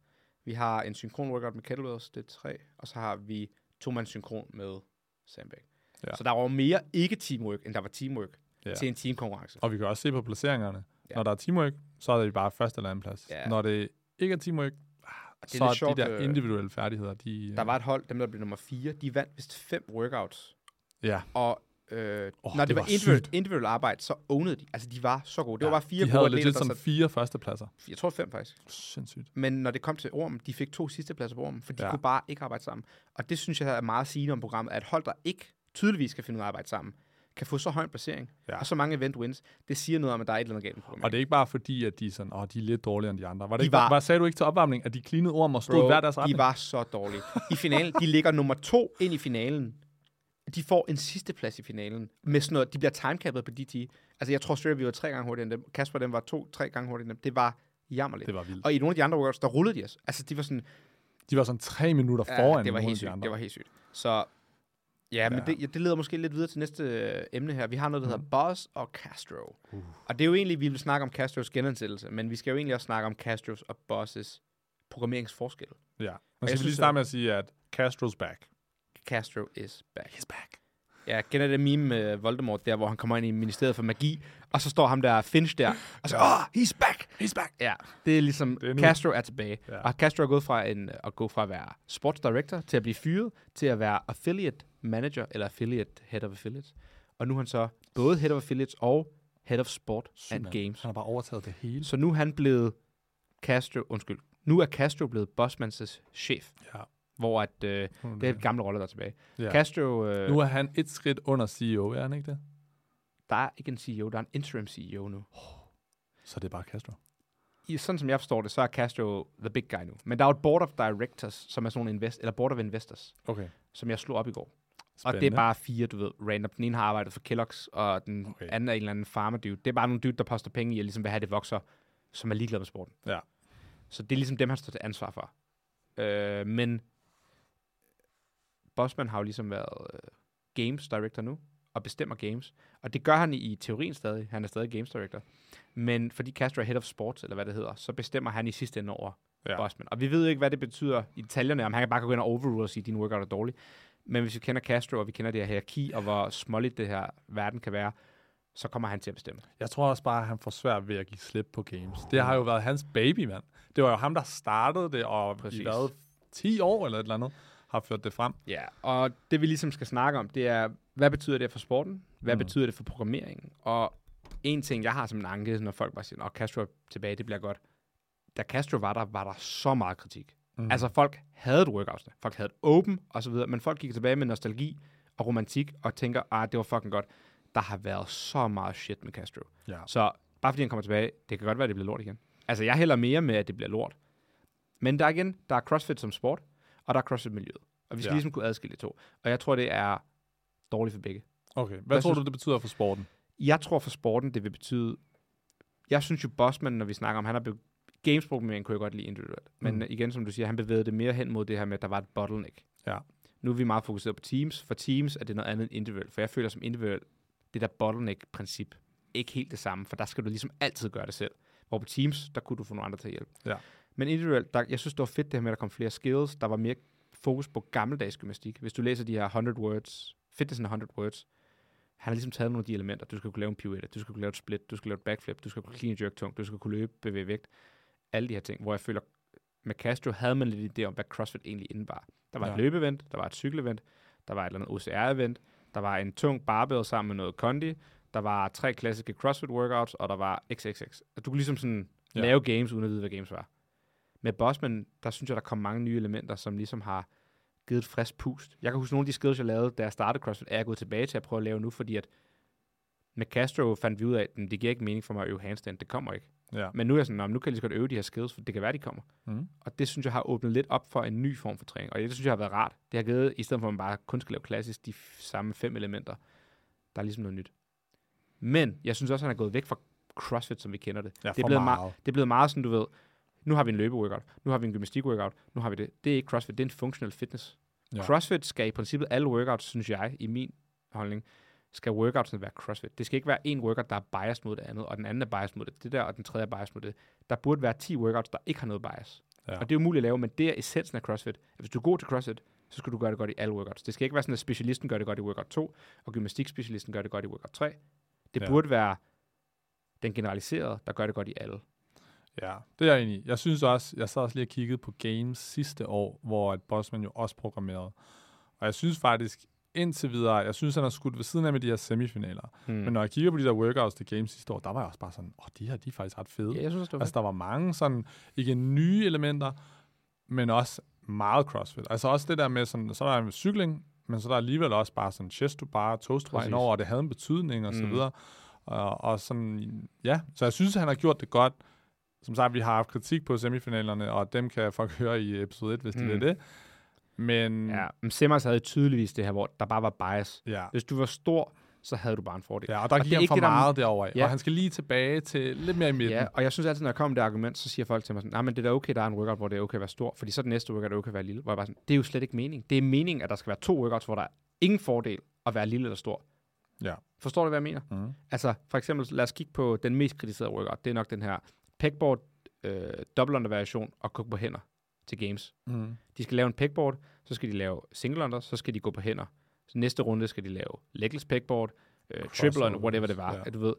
Vi har en synkron workout med kettlebells, det er 3. Og så har vi to mands synkron med sandbag. Ja. Så der var mere ikke teamwork, end der var teamwork ja. Til en teamkonkurrence. Og vi kan også se på placeringerne. Ja. Når der er teamwork, så er det bare første eller anden plads. Ja. Når det ikke er teamwork, Og det er så er sjovt, de der øh, individuelle færdigheder, de... Der var et hold, dem der blev nummer 4, de vandt vist fem workouts. Ja, Og øh, Åh, når det, det var, var individuelt, arbejde, så ownede de. Altså, de var så gode. Det ja. var bare fire de gode havde atleter, sat, fire førstepladser. jeg tror fem faktisk. Sindssygt. Men når det kom til Orm, de fik to sidste pladser på Orm, for de ja. Kunne bare ikke arbejde sammen. Og det synes jeg er meget sigende om programmet, at hold, der ikke tydeligvis kan finde ud af at arbejde sammen, kan få så høj en placering, ja. Og så mange event wins. Det siger noget om, at der er et eller andet galt med programmet. Og det er ikke bare fordi, at de er sådan, åh, de er lidt dårligere end de andre. Var det De ikke, var- var, sagde du ikke til opvarmning, at de cleanede orm og stod Bro, hver deres retning? de var så dårlige. I finalen, de ligger nummer to ind i finalen. De får en sidste plads i finalen. Med sådan noget, de bliver timecappet på DT. Altså, jeg tror vi var tre gange hurtigere end dem. Kasper, dem var to-tre gange hurtigere end dem. Det var jammerligt. Det var vildt. Og i nogle af de andre workouts, der rullede de os. Altså, de var sådan... De var sådan tre minutter foran ja, det var helt de sygt. andre. Det var helt sygt. Så ja, men Ja. det, ja, det leder måske lidt videre til næste øh, emne her. Vi har noget, der hedder Mhm. Boss og Castro. Uh. Og det er jo egentlig, vi vil snakke om Castros genansættelse, men vi skal jo egentlig også snakke om Castros og Bosses programmeringsforskel. Ja. Men skal vi lige starte med at sige, at Castro's back. Castro is back. He's back. Ja, kender det meme med Voldemort der, hvor han kommer ind i ministeriet for magi, og så står ham der Finch der, og så, oh, he's back! He's back. Ja, det er ligesom, Det er nu. Castro er tilbage. Ja. Og Castro er gået fra en, at gå fra at være sports director til at blive fyret, til at være affiliate manager, eller affiliate head of affiliates. Og nu er han så både head of affiliates og head of sport Sygt, and mand. games. Han har bare overtaget det hele. Så nu er han blevet Castro, undskyld, nu er Castro blevet Bossmans chef, Ja. Hvor at, øh, det er et gamle rolle, der er tilbage. ja. Castro, øh, Nu er han et skridt under CEO, er han ikke det? der er ikke en CEO, der er en interim CEO nu. Så det er bare Castro. i, sådan som jeg forstår det, så er Castro the big guy nu. Men der er jo et board of directors, som er sådan nogle invest, eller board of investors, Okay. som jeg slog op i går. Spændende. Og det er bare fire, du ved, random. Den ene har arbejdet for Kellogg's, og den Okay. anden er en eller anden farmer dude. Det er bare nogle dude, der poster penge i, og ligesom vil have, det vokser, som er ligeglade med sporten. Ja. Så det er ligesom dem, han står til ansvar for. Øh, men Bossman har jo ligesom været øh, games director nu, og bestemmer games. Og det gør han i, i teorien stadig. Han er stadig games director. Men fordi Castro er head of sports, eller hvad det hedder, så bestemmer han i sidste ende over Ja. Bossman. Og vi ved ikke, hvad det betyder i detaljerne, om han kan bare gå ind og overrule og sige, at din workout er dårlig. Men hvis vi kender Castro, og vi kender det her hierarki, og hvor småligt det her verden kan være, så kommer han til at bestemme. Jeg tror også bare, at han får svært ved at give slip på games. Det har jo været hans baby, mand. Det var jo ham, der startede det, og Præcis. i hvad, 10 år eller et eller andet, har ført det frem. Ja, og det vi ligesom skal snakke om, det er, hvad betyder det for sporten? Hvad Mm. betyder det for programmeringen? Og en ting, jeg har som en anke, når folk bare siger, at Castro er tilbage, det bliver godt. Da Castro var der, var der så meget kritik. Mm. Altså folk havde et workout, folk havde et open og så videre, men folk gik tilbage med nostalgi og romantik og tænker, ah, det var fucking godt. Der har været så meget shit med Castro. Ja. Så bare fordi han kommer tilbage, det kan godt være, at det bliver lort igen. Altså, jeg hælder mere med, at det bliver lort. Men der er igen, der er CrossFit som sport, og der er CrossFit-miljøet. Og vi skal Ja. ligesom kunne adskille de to. Og jeg tror, det er dårligt for begge. Okay, hvad, Hvad tror synes- du, det betyder for sporten? Jeg tror for sporten, det vil betyde... Jeg synes jo, Bossman, når vi snakker om, han har be- Games-programmering kunne jeg godt lide individuelt. Men Mm. igen, som du siger, han bevægede det mere hen mod det her med, at der var et bottleneck. Ja. Nu er vi meget fokuseret på teams. For teams er det noget andet end individuelt. For jeg føler som individuel, det der bottleneck-princip, ikke helt det samme. For der skal du ligesom altid gøre det selv. Hvor på teams, der kunne du få nogle andre til at hjælpe. Ja. Men individuelt, der, jeg synes, det var fedt det her med, at der kom flere skills. Der var mere fokus på gammeldags gymnastik. Hvis du læser de her 100 words, fitness in 100 words, han har ligesom taget nogle af de elementer. Du skal kunne lave en pirouette, du skal kunne lave et split, du skal lave et backflip, du skal kunne clean jerk tung, du skal kunne løbe, bevæge vægt. Alle de her ting, hvor jeg føler, med Castro havde man lidt idé om, hvad CrossFit egentlig indebar. Der var Ja. et løbeevent, der var et cykelevent, der var et eller andet OCR-event, der var en tung barbell sammen med noget kondi, der var tre klassiske CrossFit workouts, og der var XXX. Du kunne ligesom sådan ja. lave games, uden at vide, hvad games var. Med Bossman, der synes jeg, der kom mange nye elementer, som ligesom har givet et frisk pust. Jeg kan huske nogle af de skills, jeg lavede, da jeg startede CrossFit, er jeg gået tilbage til at prøve at lave nu, fordi at med Castro fandt vi ud af, at det giver ikke mening for mig at øve handstand. Det kommer ikke. Ja. Men nu er jeg sådan, "Nå, men nu kan jeg lige så godt øve de her skills, for det kan være, de kommer. Mm. Og det synes jeg har åbnet lidt op for en ny form for træning. Og det synes jeg har været rart. Det har givet, i stedet for at man bare kun skal lave klassisk, de samme fem elementer. Der er ligesom noget nyt. Men jeg synes også, at han er gået væk fra CrossFit, som vi kender det. Ja, det, er blevet meget. meget. det er blevet meget sådan, du ved, nu har vi en løbe-workout, nu har vi en gymnastik-workout, nu har vi det. Det er ikke CrossFit, det er en functional fitness. Ja. CrossFit skal i princippet alle workouts, synes jeg, i min holdning, skal workoutsene være CrossFit. Det skal ikke være en workout, der er biased mod det andet, og den anden er biased mod det, det der, og den tredje er biased mod det. Der burde være 10 workouts, der ikke har noget bias. Ja. Og det er umuligt at lave, men det er essensen af CrossFit. Hvis du er god til CrossFit, så skal du gøre det godt i alle workouts. Det skal ikke være sådan, at specialisten gør det godt i workout 2, og gymnastikspecialisten gør det godt i workout 3. Det ja. burde være den generaliserede, der gør det godt i alle. Ja, det er jeg enig i. Jeg synes også, jeg sad også lige og kiggede på games sidste år, hvor at Bosman jo også programmerede. Og jeg synes faktisk, indtil videre, jeg synes, han har skudt ved siden af med de her semifinaler. Hmm. Men når jeg kigger på de der workouts til games sidste år, der var jeg også bare sådan, åh, de her, de er faktisk ret fede. ja, jeg synes det var Altså, der var mange sådan, ikke nye elementer, men også meget CrossFit. Altså også det der med sådan, så er der cykling, men så er der alligevel også bare sådan chest to bar, toast to bar indover, og det havde en betydning og så Mm. videre. Og, og sådan, ja, så jeg synes, han har gjort det godt. Som sagt, vi har haft kritik på semifinalerne, og dem kan folk høre i episode 1, hvis de Mm. vil det. Men Ja, men Simmers havde tydeligvis det her, hvor der bare var bias. ja. Hvis du var stor, så havde du bare en fordel. ja og der Og gik det er han ikke for det, der- meget derovre. Ja. Og han skal lige tilbage til lidt mere i midten. Ja, og jeg synes altid, når jeg kommer med det argument, så siger folk til mig sådan, nej, men det er da okay, der er en workout, hvor det er okay at være stor, fordi så den næste workout er okay at være lille. Hvor jeg bare sådan, det er jo slet ikke mening. Det er meningen, at der skal være to workouts, hvor der er ingen fordel at være lille eller stor. Ja. Forstår du, hvad jeg mener? Mm. Altså, for eksempel, lad os kigge på den mest kritiserede workout. Det er nok den her pegboard, øh, double under variation og gå på hænder til games. Mm. De skal lave en pegboard, så skal de lave single under, så skal de gå på hænder. Så næste runde skal de lave legless pegboard, øh, triple under, whatever det var. Ja. Ja. Du ved,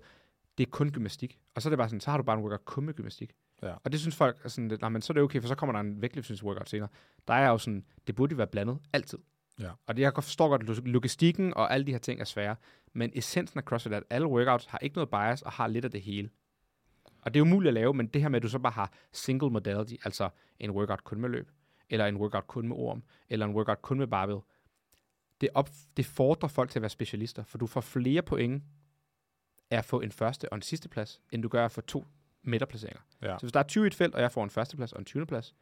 det er kun gymnastik. Og så er det bare sådan, så har du bare en workout kun med gymnastik. Ja. Og det synes folk er sådan, "Nå, men så er det okay, for så kommer der en vægtløftningsworkout senere. Der er jo sådan, det burde jo være blandet altid. Ja. Og det, jeg forstår godt, at logistikken og alle de her ting er svære. Men essensen af CrossFit er, at alle workouts har ikke noget bias og har lidt af det hele. Og det er umuligt at lave, men det her med, at du så bare har single modality, altså en workout kun med løb, eller en workout kun med orm, eller en workout kun med barbell, det, op, det fordrer folk til at være specialister, for du får flere point af at få en første og en sidste plads, end du gør at få to midterplaceringer. Ja. Så hvis der er 20 i et felt, og jeg får en førsteplads og en 20. plads,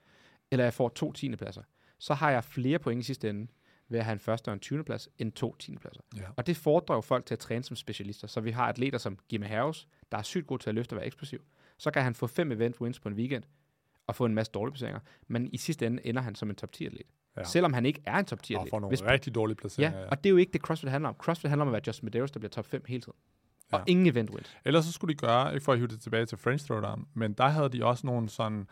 eller jeg får to 10. pladser, så har jeg flere point i sidste ende ved at have en første og en 20. plads, end to 10. pladser. Ja. Og det fordrer jo folk til at træne som specialister. Så vi har atleter som Jimmy Harris, der er sygt god til at løfte og være eksplosiv. Så kan han få fem event wins på en weekend, og få en masse dårlige placeringer. Men i sidste ende ender han som en top 10 atlet. Ja. Ja. Selvom han ikke er en top 10 Og atlet. får nogle Hvis- rigtig dårlige placeringer. Ja, og det er jo ikke det, CrossFit handler om. CrossFit handler om at være Justin Medeiros, der bliver top 5 hele tiden. Og Ja. ingen event wins. Ellers så skulle de gøre, ikke for at hive det tilbage til French Throwdown, men der havde de også nogle sådan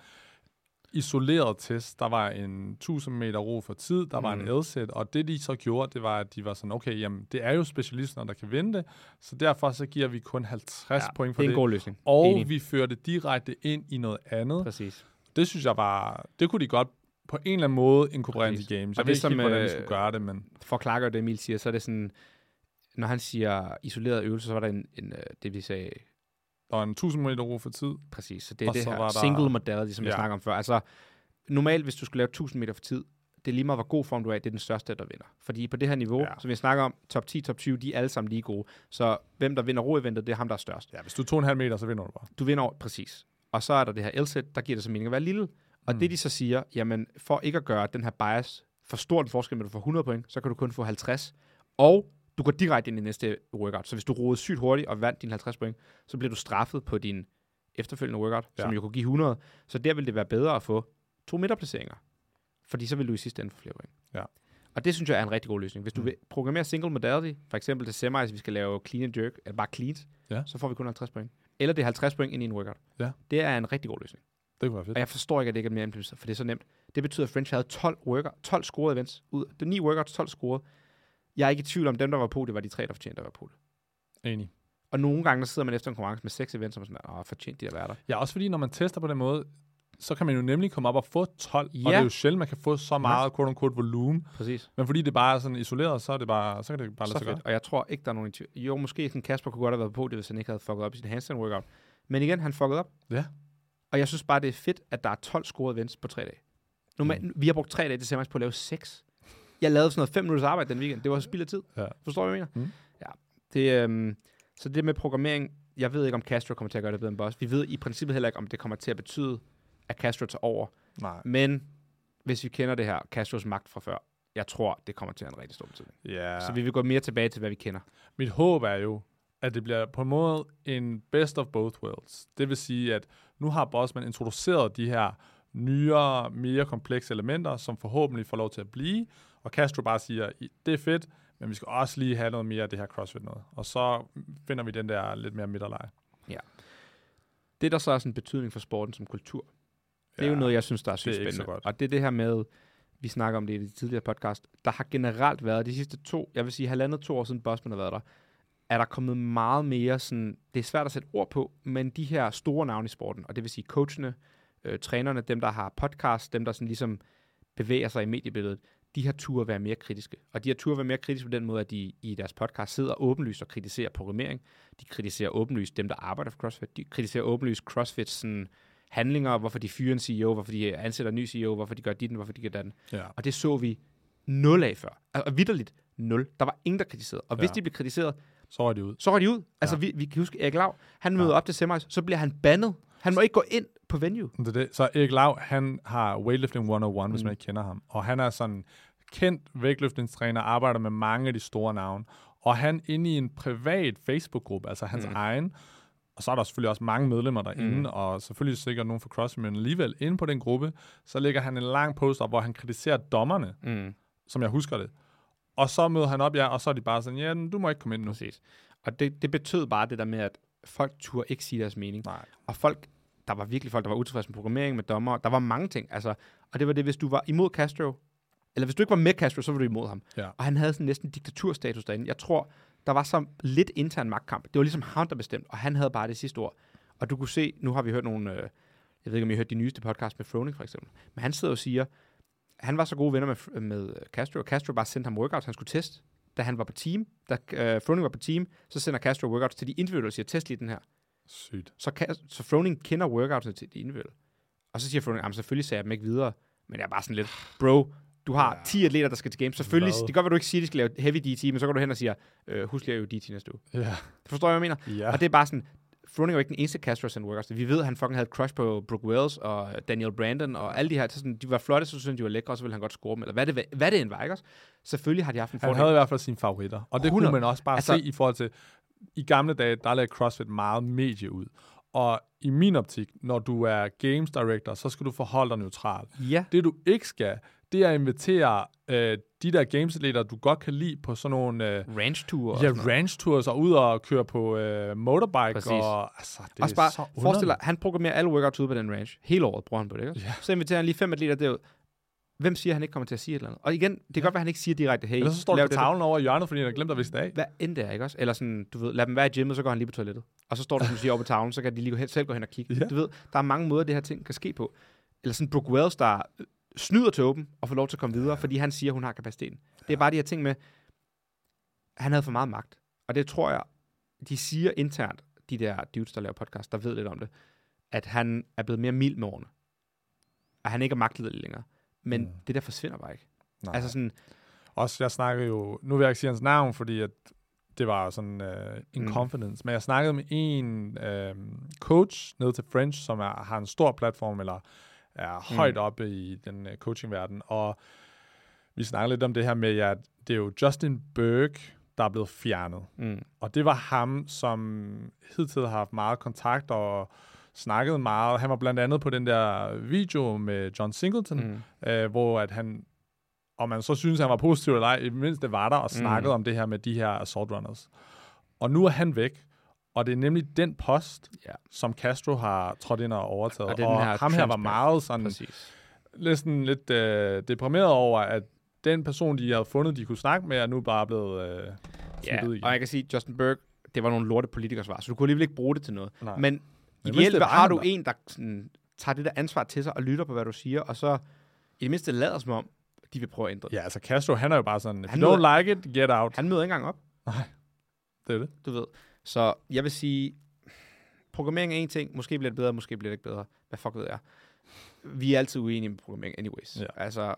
isoleret test. Der var en 1000 meter ro for tid, der var Mm. en L-set, og det de så gjorde, det var, at de var sådan, okay, jamen, det er jo specialisten, der kan vinde så derfor så giver vi kun 50 Ja, point for det er det, en god løsning. og Enig. vi fører det direkte ind i noget andet. Præcis. Det synes jeg var, det kunne de godt på en eller anden måde inkorporere ind i games. Jeg ved ikke helt, hvordan de øh, skulle gøre det, men For klargøre det, Emil siger, så er det sådan, når han siger isoleret øvelse, så var der en, en øh, det vi sagde var en 1000 meter ro for tid. præcis. Så det er Og det her var der- single modality, som ja. Jeg snakker om før. Altså, normalt, hvis du skulle lave 1000 meter for tid, det er lige meget, hvor god form du er det er den største, der vinder. Fordi på det her niveau, Ja. som vi snakker om, top 10, top 20, de er alle sammen lige gode. Så hvem der vinder ro-eventet, det er ham, der er størst. Ja, hvis du er 2,5 meter, så vinder du bare. Du vinder over, præcis. Og så er der det her L-set, der giver det så mening at være lille. Og mm. det de så siger, jamen for ikke at gøre den her bias for stor en forskel, men du får 100 point, så kan du kun få 50. Og du går direkte ind i næste workout. Så hvis du roede sygt hurtigt og vandt dine 50 point, så bliver du straffet på din efterfølgende workout, ja. Som jo kunne give 100. Så der vil det være bedre at få to midterplaceringer. Fordi så vil du i sidste ende få flere point. Ja. Og det synes jeg er en rigtig god løsning. Hvis du Mm. vil programmere single modality, for eksempel til semis, vi skal lave clean and jerk, eller bare cleans, Ja. så får vi kun 50 point. Eller det er 50 point ind i en workout. Ja. Det er en rigtig god løsning. Det kunne være fedt. Og jeg forstår ikke, at det ikke er mere implementeret, for det er så nemt. Det betyder, at French havde 12, worker, 12 scorede events. Ud. Det er 9 workouts, 12 scorede. Jeg er ikke i tvivl om, dem, der var på, det var de tre, der fortjente at være på det. Enig. Og nogle gange, der sidder man efter en konkurrence med seks events, man sådan, åh, fortjent de at være der. Ja, også fordi, når man tester på den måde, så kan man jo nemlig komme op og få 12, ja. og Ja. det er jo sjældent, man kan få så meget, quote unquote, volumen. Præcis. Men fordi det bare er sådan isoleret, så, er det bare, så kan det bare lade Så sig gøre. Og jeg tror ikke, der er nogen tvivl. Jo, måske sådan Kasper kunne godt have været på det, hvis han ikke havde fucket op i sin handstand workout. Men igen, han fuckede op. Ja. Og jeg synes bare, det er fedt, at der er 12 scorede events på tre dage. Normalt, mm. Vi har brugt tre dage til på at lave seks. Jeg lavede sådan noget fem minutters arbejde den weekend. Det var spild af tid. Ja. Forstår du, hvad jeg mener? Mm. Ja. Det, øhm, så det med programmering, jeg ved ikke, om Castro kommer til at gøre det bedre end Boss. Vi ved i princippet heller ikke, om det kommer til at betyde, at Castro tager over. Nej. Men hvis vi kender det her, Castros magt fra før, jeg tror, det kommer til at have en rigtig stor betydning. Ja. Så vi vil gå mere tilbage til, hvad vi kender. Mit håb er jo, at det bliver på en måde en best of both worlds. Det vil sige, at nu har Bossman introduceret de her nyere, mere komplekse elementer, som forhåbentlig får lov til at blive, og Castro bare siger, "I- det er fedt, men vi skal også lige have noget mere af det her CrossFit noget. Og så finder vi den der lidt mere midterleje. Det, der så er sådan en betydning for sporten som kultur, det er jo noget, jeg synes, der er sygt er så spændende. godt. Og det er det her med, vi snakker om det i de tidligere podcast, der har generelt været de sidste to, jeg vil sige halvandet to år siden Bosman har været der, er der kommet meget mere sådan, det er svært at sætte ord på, men de her store navne i sporten, og det vil sige coachene, øh, trænerne, dem der har podcast, dem der sådan ligesom bevæger sig i mediebilledet, de har tur være mere kritiske. Og de har tur være mere kritiske på den måde, at de i deres podcast sidder åbenlyst og kritiserer programmering. De kritiserer åbenlyst dem, der arbejder for CrossFit. De kritiserer åbenlyst CrossFits sådan, handlinger, hvorfor de fyrer en CEO, hvorfor de ansætter en ny CEO, hvorfor de gør dit, hvorfor de gør den. Ja. Og det så vi nul af før. Og vidderligt nul. Der var ingen, der kritiserede. Og hvis Ja. de blev kritiseret, Så er det ud. så var de ud. Altså, Ja. vi, vi kan huske Erik Lav, han møder Ja. op til semis, så bliver han bandet. Han må ikke gå ind på venue. Det er det. Så Erik Lav, han har Weightlifting 101, mm. hvis man ikke kender ham. Og han er sådan kendt vægtløftningstræner, arbejder med mange af de store navne. Og han inde i en privat Facebook-gruppe, altså hans mm. Egen, og så er der selvfølgelig også mange medlemmer derinde, mm. Og selvfølgelig sikkert nogen fra CrossFit, men alligevel inde på den gruppe, så lægger han en lang post op, hvor han kritiserer dommerne, Mm. som jeg husker det. Og så møder han op, ja, og så er de bare sådan, ja, du må ikke komme ind nu. Præcis. Og det, det betød bare det der med, at folk turde ikke sige deres mening. Nej. Og folk, der var virkelig folk, der var utilfredse med programmering, med dommer. Der var mange ting. Altså, og det var det, hvis du var imod Castro, eller hvis du ikke var med Castro, så var du imod ham. Ja. Og han havde sådan næsten diktaturstatus derinde. Jeg tror, der var så lidt intern magtkamp. Det var ligesom ham, der bestemte, og han havde bare det sidste ord. Og du kunne se, nu har vi hørt nogle, øh, jeg ved ikke, om I har hørt de nyeste podcast med Froning for eksempel, men han sidder og siger, han var så gode venner med, med Castro, og Castro bare sendte ham workouts, han skulle teste. Da han var på team, da øh, Froning var på team, så sender Castro workouts til de individuelle og siger, test lige den her. Sygt. Så, kan, så Froning kender workoutsene til de individuelle. Og så siger Froning, jamen selvfølgelig sagde jeg dem ikke videre, men jeg er bare sådan lidt, bro, du har Ja. 10 atleter, der skal til games. Selvfølgelig, Hvad? det kan godt være, du ikke siger, at de skal lave heavy DT, men så går du hen og siger, øh, husk lige at øve DT næste uge. Ja. Forstår jeg, hvad jeg mener? ja. Og det er bare sådan, Froning er jo ikke den eneste Castro sendte workouts. Vi ved, at han fucking havde et crush på Brooke Wells og Daniel Brandon og alle de her. Så sådan, de var flotte, så synes de var lækre, og så ville han godt score dem. Eller hvad det, hvad det end var, ikke også? Selvfølgelig har de haft en Han fordel. havde i hvert fald sine favoritter. Og det 100. kunne man også bare altså, se i forhold til, i gamle dage, der lagde CrossFit meget medie ud. Og i min optik, når du er games director, så skal du forholde dig neutral. Ja, Det du ikke skal, det er at invitere øh, de der gamesatleter, du godt kan lide på sådan nogle øh, ranch tour og ja, ranch tours og ud og køre på øh, motorbike. Præcis. Og, altså, det Også er bare, så forestil dig, han programmerer alle workouts ud på den range. Hele året bruger han på det, ikke? Ja. Så inviterer han lige fem atleter derud. Hvem siger, at han ikke kommer til at sige et eller andet? Og igen, det kan godt være, at han ikke siger direkte, hey, Ellers så står du på tavlen over i hjørnet, fordi han har glemt at vise det af. Hvad end det er, ikke også? Eller sådan, du ved, lad dem være i gymmet, så går han lige på toilettet. Og så står du, som du siger, over på tavlen, så kan de lige gå hen, selv gå hen og kigge. Ja. Du ved, der er mange måder, det her ting kan ske på. Eller sådan Brooke Wells, der øh, snyder til åben og får lov til at komme videre, fordi han siger, hun har kapaciteten. Det er bare de her ting med, han havde for meget magt. Og det tror jeg, de siger internt, de der dudes, der laver podcast, der ved lidt om det, at han er blevet mere mild med årene. At han ikke er magtleder længere. Men Mm. det der forsvinder bare ikke. Nej. Altså sådan, Også, jeg snakkede jo, nu vil jeg ikke sige hans navn, fordi at det var sådan uh, in Mm. confidence, men jeg snakkede med en uh, coach nede til French, som er, har en stor platform, eller er Mm. højt oppe i den uh, coachingverden, og vi snakkede lidt om det her med, at det er jo Justin Berg, der er blevet fjernet. mm, Og det var ham, som hidtil har haft meget kontakt og snakket meget. Han var blandt andet på den der video med John Singleton, mm, øh, hvor at han, om man så synes, han var positiv eller ej, i det mindste var der og snakkede Mm. om det her med de her assault runners. Og nu er han væk, og det er nemlig den post, Ja. som Castro har trådt ind og overtaget. Og det og her ham her var meget sådan, præcis. næsten lidt øh, deprimeret over, at den person, de havde fundet, de kunne snakke med, er nu bare blevet øh, Ja, ud igen. og jeg kan sige, Justin Berg, det var nogle lorte politikersvar, så du kunne alligevel ikke bruge det til noget. Nej. Men ideelt har du en, der sådan, tager det der ansvar til sig og lytter på, hvad du siger, og så i det mindste lader som om, de vil prøve at ændre det. Ja, altså Castro, han er jo bare sådan, if Han you don't like it, get out. Han møder ikke engang op, Det er det. du ved. Så jeg vil sige, programmering er en ting, måske bliver det bedre, måske bliver det ikke bedre. Hvad fuck ved jeg? Vi er altid uenige med programmering anyways. Ja. Altså,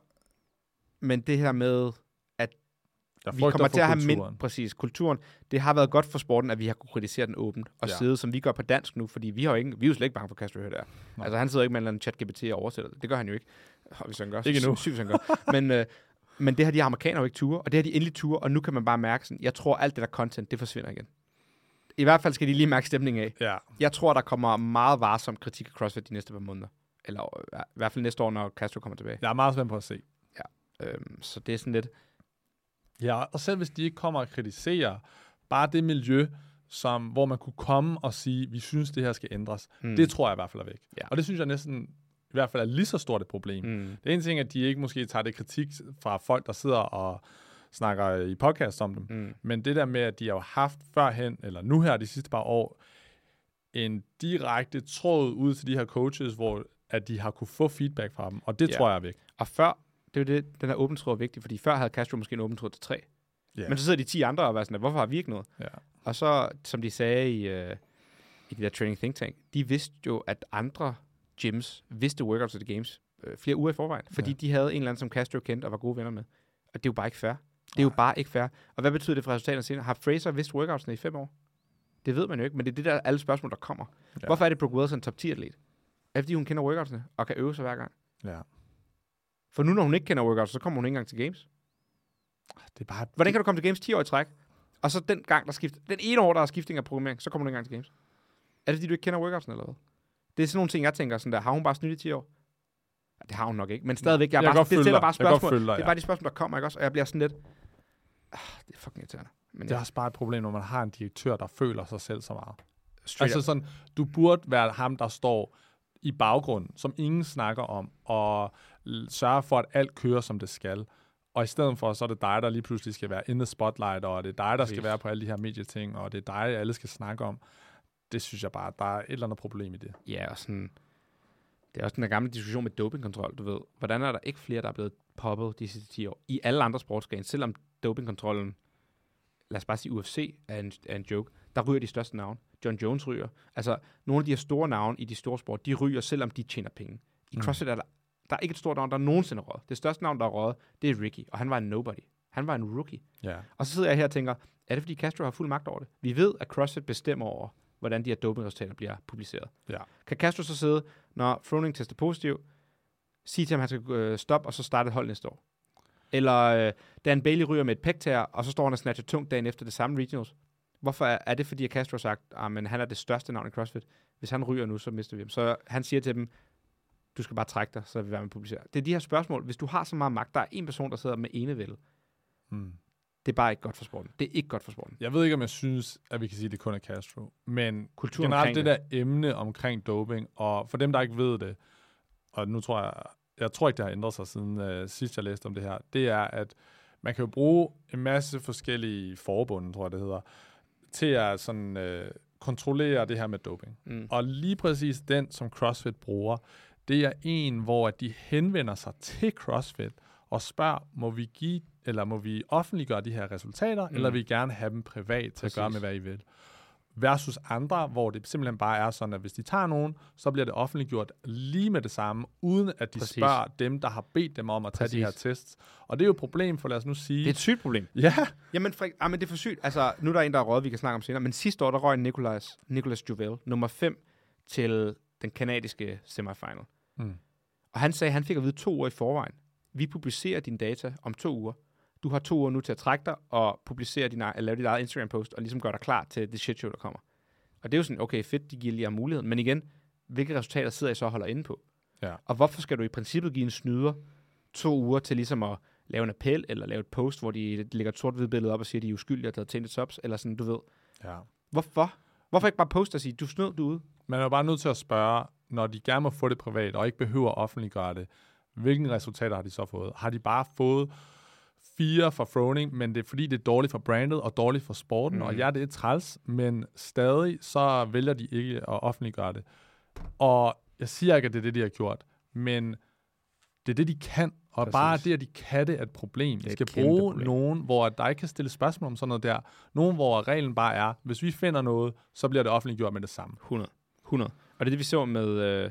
men det her med, Jeg vi kommer til at have kulturen. præcis, kulturen. Det har været godt for sporten, at vi har kunne kritisere den åbent og Ja. ja. sidde, som vi gør på dansk nu, fordi vi har ikke, vi er jo slet ikke bange for Castro her der. Nej. Altså han sidder ikke med en eller anden chat GPT og oversætter det. Det gør han jo ikke. Og hvis han gør, Ikke endnu. Sygt, hvis han gør. men, øh, men det har de amerikanere jo ikke ture, og det har de endelig ture, og nu kan man bare mærke sådan, jeg tror alt det der content, det forsvinder igen. I hvert fald skal de lige mærke stemningen af. Ja, Jeg tror, der kommer meget varsom kritik af CrossFit de næste par måneder. Eller øh, i hvert fald næste år, når Castro kommer tilbage. jeg er meget spændt på at se. Øhm, så det er sådan lidt, Ja, og selv hvis de ikke kommer og kritiserer, bare det miljø, som, hvor man kunne komme og sige, vi synes, det her skal ændres, mm, det tror jeg i hvert fald er væk. Ja. Og det synes jeg næsten i hvert fald er lige så stort et problem. Mm. mm, Det er en ting, at de ikke måske tager det kritik fra folk, der sidder og snakker i podcast om dem. mm, Men det der med, at de har jo haft førhen, eller nu her de sidste par år, en direkte tråd ud til de her coaches, hvor at de har kunne få feedback fra dem, og det Ja. tror jeg er væk. Og før, det er jo det, den her åben tråd er vigtig, fordi før havde Castro måske en åben tråd til tre. Ja. Men så sidder de 10 andre og er sådan, hvorfor har vi ikke noget? Ja. Og så, som de sagde i, øh, i det der training think tank, de vidste jo, at andre gyms vidste workouts of the games øh, flere uger i forvejen, fordi ja. de havde en eller anden, som Castro kendte og var gode venner med. Og det er jo bare ikke fair. Det er jo bare ikke fair. Og hvad betyder det for resultaterne senere? Har Fraser vidst workoutsene i fem år? Det ved man jo ikke, men det er det der alle spørgsmål, der kommer. Ja. Hvorfor er det Brooke Wilson top 10-atlet? Er fordi hun kender workoutsene og kan øve sig hver gang? ja. For nu, når hun ikke kender workouts, så kommer hun ikke engang til games. Det er bare... Hvordan kan du komme til games 10 år i træk, og så den gang, der skifter, den ene år, der er skifting af programmering, så kommer du ikke engang til games? Er det, fordi du ikke kender workouts eller hvad? Det er sådan nogle ting, jeg tænker sådan der, har hun bare snydt i 10 år? Ja, det har hun nok ikke, men stadigvæk, jeg, Jeg bare, det stiller bare spørgsmål. dig, det er ja. bare de spørgsmål, der kommer, ikke også? Og jeg bliver sådan lidt, ah, det er fucking irriterende. Men Det er også bare et problem, når man har en direktør, der føler sig selv så meget. straight Altså sådan, du burde være ham, der står i baggrunden, som ingen snakker om, og sørger for, at alt kører, som det skal. Og i stedet for, så er det dig, der lige pludselig skal være in the spotlight, og det er dig, der skal være på alle de her medieting, og det er dig, alle skal snakke om. Det synes jeg bare, der er et eller andet problem i det. Ja, og sådan, det er også den der gamle diskussion med dopingkontrol, du ved. Hvordan er der ikke flere, der er blevet poppet de sidste 10 år? I alle andre sportsgrene, selvom dopingkontrollen, lad os bare sige UFC, er en, er en joke, der ryger de største navne. John Jones ryger. Altså, nogle af de her store navne i de store sport, de ryger, selvom de tjener penge. I Mm. CrossFit er der, der er ikke et stort navn, der er nogensinde råd. Det største navn, der er råd, det er Ricky, og han var en nobody. Han var en rookie. Ja. Og så sidder jeg her og tænker, er det fordi Castro har fuld magt over det? Vi ved, at CrossFit bestemmer over hvordan de her dopingresultater bliver publiceret. Ja. Kan Castro så sidde, når Froning tester positiv, sige til ham, at han skal øh, stoppe, og så starte et hold næste år? Eller øh, Dan Bailey ryger med et pæktær, og så står han og snatcher tungt dagen efter det samme regionals. Hvorfor er, er det, fordi at Castro har sagt, at ah, han er det største navn i CrossFit? Hvis han ryger nu, så mister vi ham. Så han siger til dem, du skal bare trække dig, så vil vi være med at publicere. Det er de her spørgsmål. Hvis du har så meget magt, der er en person, der sidder med enevælde. Hmm. Det er bare ikke godt for sporten. Det er ikke godt for sporten. Jeg ved ikke, om jeg synes, at vi kan sige, at det kun er Castro. Men Kulturen generelt det der emne omkring doping, og for dem, der ikke ved det, og nu tror jeg, jeg tror ikke, det har ændret sig siden uh, sidst, jeg læste om det her, det er, at man kan jo bruge en masse forskellige forbund, tror jeg det hedder, til at sådan, uh, kontrollere det her med doping. Mm. Og lige præcis den, som CrossFit bruger, det er en, hvor at de henvender sig til CrossFit og spørger, må vi give, eller må vi offentliggøre de her resultater, mm. eller vil I gerne have dem privat til Præcis. at gøre med, hvad I vil. Versus andre, hvor det simpelthen bare er sådan, at hvis de tager nogen, så bliver det offentliggjort lige med det samme, uden at de Præcis. spørger dem, der har bedt dem om at tage de her Præcis. tests. Og det er jo et problem, for lad os nu sige... Det er et sygt problem. Ja, Jamen, Frik, ah, men det er for sygt. Altså, nu er der en, der er røget, vi kan snakke om senere. Men sidste år, der røg Nicolas, Nicolas Juvel, nummer 5, til den kanadiske semifinal. Mm. Og han sagde, at han fik at vide to uger i forvejen. Vi publicerer dine data om to uger. Du har to uger nu til at trække dig og publicere din, eller lave dit eget Instagram-post og ligesom gøre dig klar til det shit show, der kommer. Og det er jo sådan, okay, fedt, de giver lige muligheden. Men igen, hvilke resultater sidder I så og holder inde på? Ja. Og hvorfor skal du i princippet give en snyder to uger til ligesom at lave en appel, eller lave et post, hvor de lægger et sort-hvidt billede op og siger, at de er uskyldige og har tjent et subs, eller sådan, du ved. ja. Hvorfor? Hvorfor ikke bare poste og sige, du snød, du ude? Man er jo bare nødt til at spørge, når de gerne må få det privat, og ikke behøver at offentliggøre det, hvilke resultater har de så fået? Har de bare fået fire for Froning, men det er fordi, det er dårligt for brandet og dårligt for sporten, Mm. og ja, det er træls, men stadig så vælger de ikke at offentliggøre det. Og jeg siger ikke, at det er det, de har gjort, men det er det, de kan, og Præcis. bare det, at de kan det, er et problem. De skal bruge problem. nogen, hvor der ikke kan stille spørgsmål om sådan noget der. Nogen, hvor reglen bare er, hvis vi finder noget, så bliver det offentliggjort med det samme. 100. 100. Og det er det, vi så med... Øh,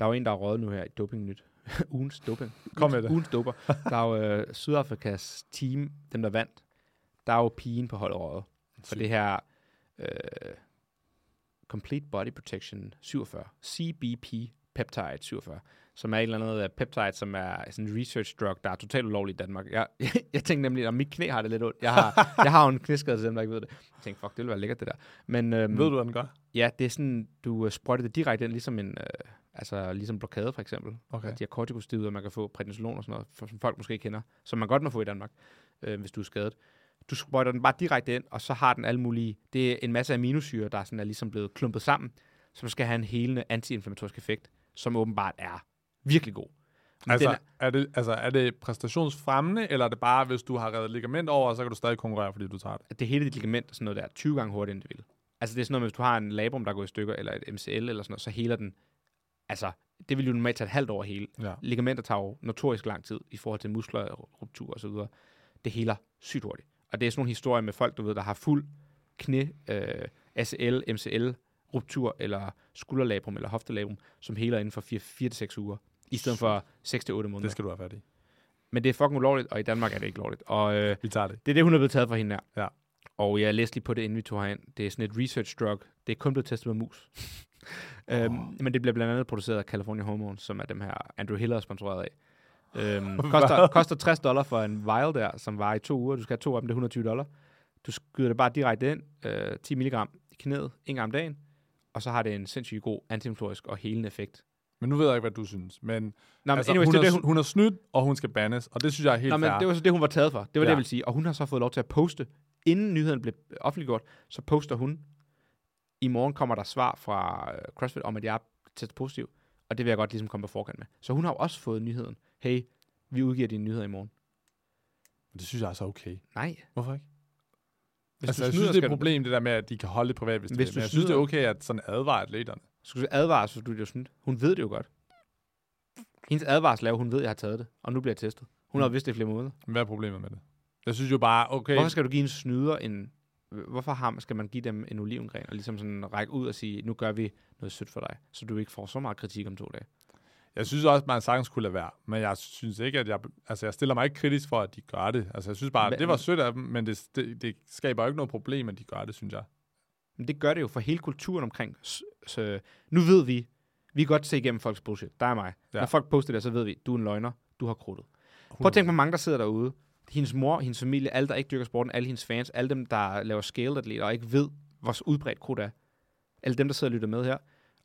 der er jo en, der er røget nu her i Doping Nyt. ugens doping. Kom med det. Ugens doper. Der er jo øh, Sydafrikas team, dem der vandt. Der er jo pigen på holdet røget. For det her øh, Complete Body Protection 47. CBP Peptide 47. Som er et eller andet øh, peptide, som er sådan en research drug, der er totalt ulovlig i Danmark. Jeg, jeg tænkte nemlig, at mit knæ har det lidt ondt. Jeg har, jeg har jo en knæskade til dem, der ikke ved det. Jeg tænkte, fuck, det ville være lækkert det der. Men, øhm, Ved du, hvad den gør? Ja, det er sådan, du øh, sprøjter det direkte ind, ligesom en, øh, altså ligesom blokade for eksempel. Okay. De her kortikosteroider, man kan få prednisolon og sådan noget, for, som folk måske ikke kender, som man godt må få i Danmark, øh, hvis du er skadet. Du sprøjter den bare direkte ind, og så har den alle mulige, det er en masse aminosyre, der sådan er ligesom blevet klumpet sammen, som skal have en helende antiinflammatorisk effekt, som åbenbart er virkelig god. Men Altså er, er, det, altså, er det præstationsfremmende, eller er det bare, hvis du har reddet ligament over, så kan du stadig konkurrere, fordi du tager det? er, det hele dit ligament og sådan noget der, 20 gange hurtigere, end det vil. Altså det er sådan noget, hvis du har en labrum, der går i stykker, eller et MCL eller sådan noget, så heler den, altså det vil jo normalt tage et halvt år hele. Ja. ligamenter tager jo notorisk lang tid i forhold til muskler, ruptur og så videre. Det heler sygt hurtigt. Og det er sådan nogle historier med folk, du ved, der har fuld knæ, øh, ACL, MCL, ruptur, eller skulderlabrum, eller hoftelabrum, som heler inden for 4-6 uger, i stedet for 6-8 måneder. Det skal du have fat i. Men det er fucking ulovligt, og i Danmark er det ikke lovligt. Og øh, Vi tager det. det er det, hun er blevet taget for hende her. Ja. Og jeg læste lige på det, inden vi tog herind. Det er sådan et research drug. Det er kun blevet testet med mus. øhm, men det bliver blandt andet produceret af California Hormones, som er dem her, Andrew Hiller er sponsoreret af. Øhm, koster, koster 60 dollar for en vial der, som var i to uger. Du skal have to af dem, det er 120 dollar. Du skyder det bare direkte ind, øh, 10 milligram i knæet, en gang om dagen, og så har det en sindssygt god antiinflammatorisk og helende effekt. Men nu ved jeg ikke, hvad du synes. Men Nå, men altså, anyways, hun, det er er, det, hun... hun er snydt, og hun skal bandes, og det synes jeg er helt Nå, men fair. det var så det, hun var taget for. Det var ja. det, jeg vil sige. Og hun har så fået lov til at poste, inden nyheden blev offentliggjort, så poster hun, i morgen kommer der svar fra øh, CrossFit om, at jeg er testet positiv. Og det vil jeg godt ligesom komme på forkant med. Så hun har jo også fået nyheden. Hey, vi udgiver dine nyheder i morgen. det synes jeg er så okay. Nej. Hvorfor ikke? Hvis altså, du jeg snyder, synes, det er et problem, det der med, at de kan holde det privat, hvis, Hvis det du. Men jeg synes, det er okay at sådan advare atleterne. Skulle du advare, så du er jo snydt. Hun ved det jo godt. Hendes advarsel er hun ved, at jeg har taget det, og nu bliver jeg testet. Hun Mm. har vidst det i flere måneder. Hvad er problemet med det? Jeg synes jo bare, okay, Hvorfor skal du give en snyder en... Hvorfor har, skal man give dem en olivengren og ligesom sådan række ud og sige, nu gør vi noget sødt for dig, så du ikke får så meget kritik om to dage? jeg synes også, man sagtens kunne lade være. Men jeg synes ikke, at jeg... Altså, jeg stiller mig ikke kritisk for, at de gør det. Altså, jeg synes bare, Men- det var sødt af dem, men det, det, det skaber jo ikke noget problem, at de gør det, synes jeg. Men det gør det jo for hele kulturen omkring. Så, så nu ved vi, vi kan godt se igennem folks bullshit. Der er mig. Ja. Når folk poster det, så ved vi, du er en løgner, du har krudtet. Prøv at tænke på mange, der sidder derude. Hendes mor, hendes familie, alle, der ikke dyrker sporten, alle hendes fans, alle dem, der laver scaled atleter og ikke ved, hvor udbredt krudt er. Alle dem, der sidder og lytter med her.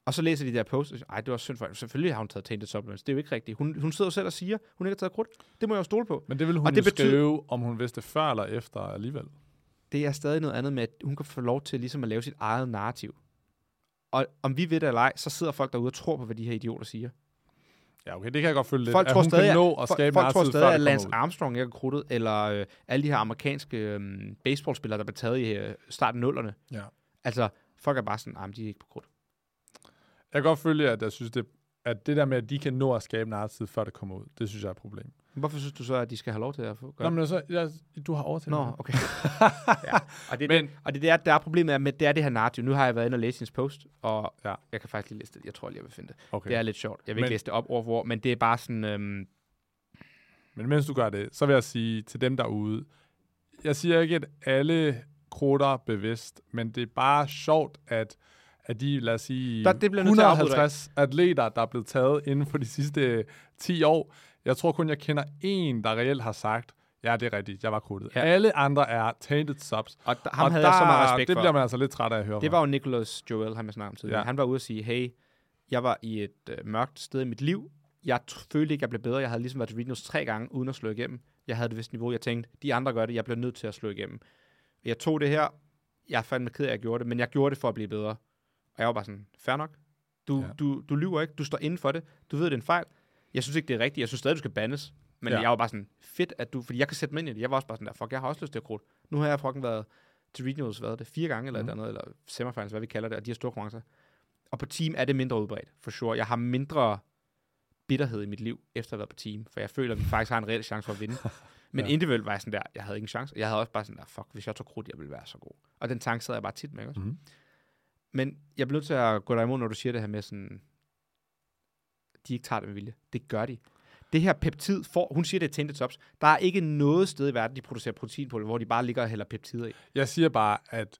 Og så læser de der post, og siger, ej, det var synd for hende. Selvfølgelig har hun taget tainted supplements. Det er jo ikke rigtigt. Hun, hun sidder jo selv og siger, hun ikke har taget krudt. Det må jeg jo stole på. Men det vil hun Og det betyder- skrive, om hun vidste før eller efter alligevel. Det er stadig noget andet med, at hun kan få lov til ligesom at lave sit eget narrativ. Og om vi ved det eller ej, så sidder folk derude og tror på, hvad de her idioter siger. Ja, okay, det kan jeg godt følge lidt. Folk at tror hun stadig, kan nå at, at skabe folk tror stadig, at Lance. Armstrong ikke er krudtet, eller øh, alle de her amerikanske øh, baseballspillere, der blev taget i øh, starten af nullerne. Ja. Altså, folk er bare sådan, at de er ikke på krudt. Jeg kan godt følge, at jeg synes, det, at det der med, at de kan nå at skabe narrativ, før det kommer ud, det synes jeg er et problem. Hvorfor synes du så, at de skal have lov til at få gøre Nå, men så, jeg, du har overtaget Nå, okay. ja. Og det, Men- og det, der, der er problemet er med, det er det her narrativ. Nu har jeg været inde og læse hendes post, og Ja. jeg kan faktisk lige læse det. Jeg tror lige, jeg vil finde det. Okay. Det er lidt sjovt. Jeg vil Men- ikke læse det op over for, men det er bare sådan... Øhm, Men mens du gør det, så vil jeg sige til dem derude, jeg siger ikke, at alle krutter bevidst, men det er bare sjovt, at, at de, lad os sige, Der- det bliver jeg nødt til at afbryde dig. 150 atleter, der er blevet taget inden for de sidste 10 år. Jeg tror kun, jeg kender en, der reelt har sagt, ja, det er rigtigt, jeg var kruttet. Ja. Alle andre er tainted subs. og der, ham og havde der, jeg så meget respekt det for. bliver man altså lidt træt af at høre Det var jo Nicholas Joel, han snakkede om tidligere. Ja. Han var ude og sige, hey, jeg var i et øh, mørkt sted i mit liv. Jeg følte ikke, jeg blev bedre. Jeg havde ligesom været til regionals tre gange, uden at slå igennem. Jeg havde det vist niveau. Jeg tænkte, de andre gør det, jeg bliver nødt til at slå igennem. Jeg tog det her. Jeg er fandme ked af, at jeg gjorde det, men jeg gjorde det for at blive bedre. Og jeg var bare sådan, fair nok. Du, ja. du, du lyver ikke. Du står inden for det. Du ved, det er en fejl. Jeg synes ikke, det er rigtigt. Jeg synes stadig, du skal bandes. Men Ja. jeg var bare sådan, fedt, at du... Fordi jeg kan sætte mig ind i det. Jeg var også bare sådan der, fuck, jeg har også lyst til at krudt. Nu har jeg fucking været til regionals, hvad det, fire gange eller Mhm. mm. et eller andet, eller semifinals, hvad vi kalder det, og de har store konkurrencer. Og på team er det mindre udbredt, for sure. Jeg har mindre bitterhed i mit liv, efter at have været på team, for jeg føler, at vi faktisk har en reel chance for at vinde. Men Ja. individuelt var jeg sådan der, jeg havde ingen chance. Jeg havde også bare sådan der, fuck, hvis jeg tog krudt, jeg ville være så god. Og den tanke sad jeg bare tit med, ikke også? Mhm. Men jeg bliver nødt til at gå dig imod, når du siger det her med sådan, de ikke tager det med vilje. Det gør de. Det her peptid, får, hun siger, det er tainted tops. Der er ikke noget sted i verden, de producerer protein på, hvor de bare ligger og hælder peptider i. Jeg siger bare, at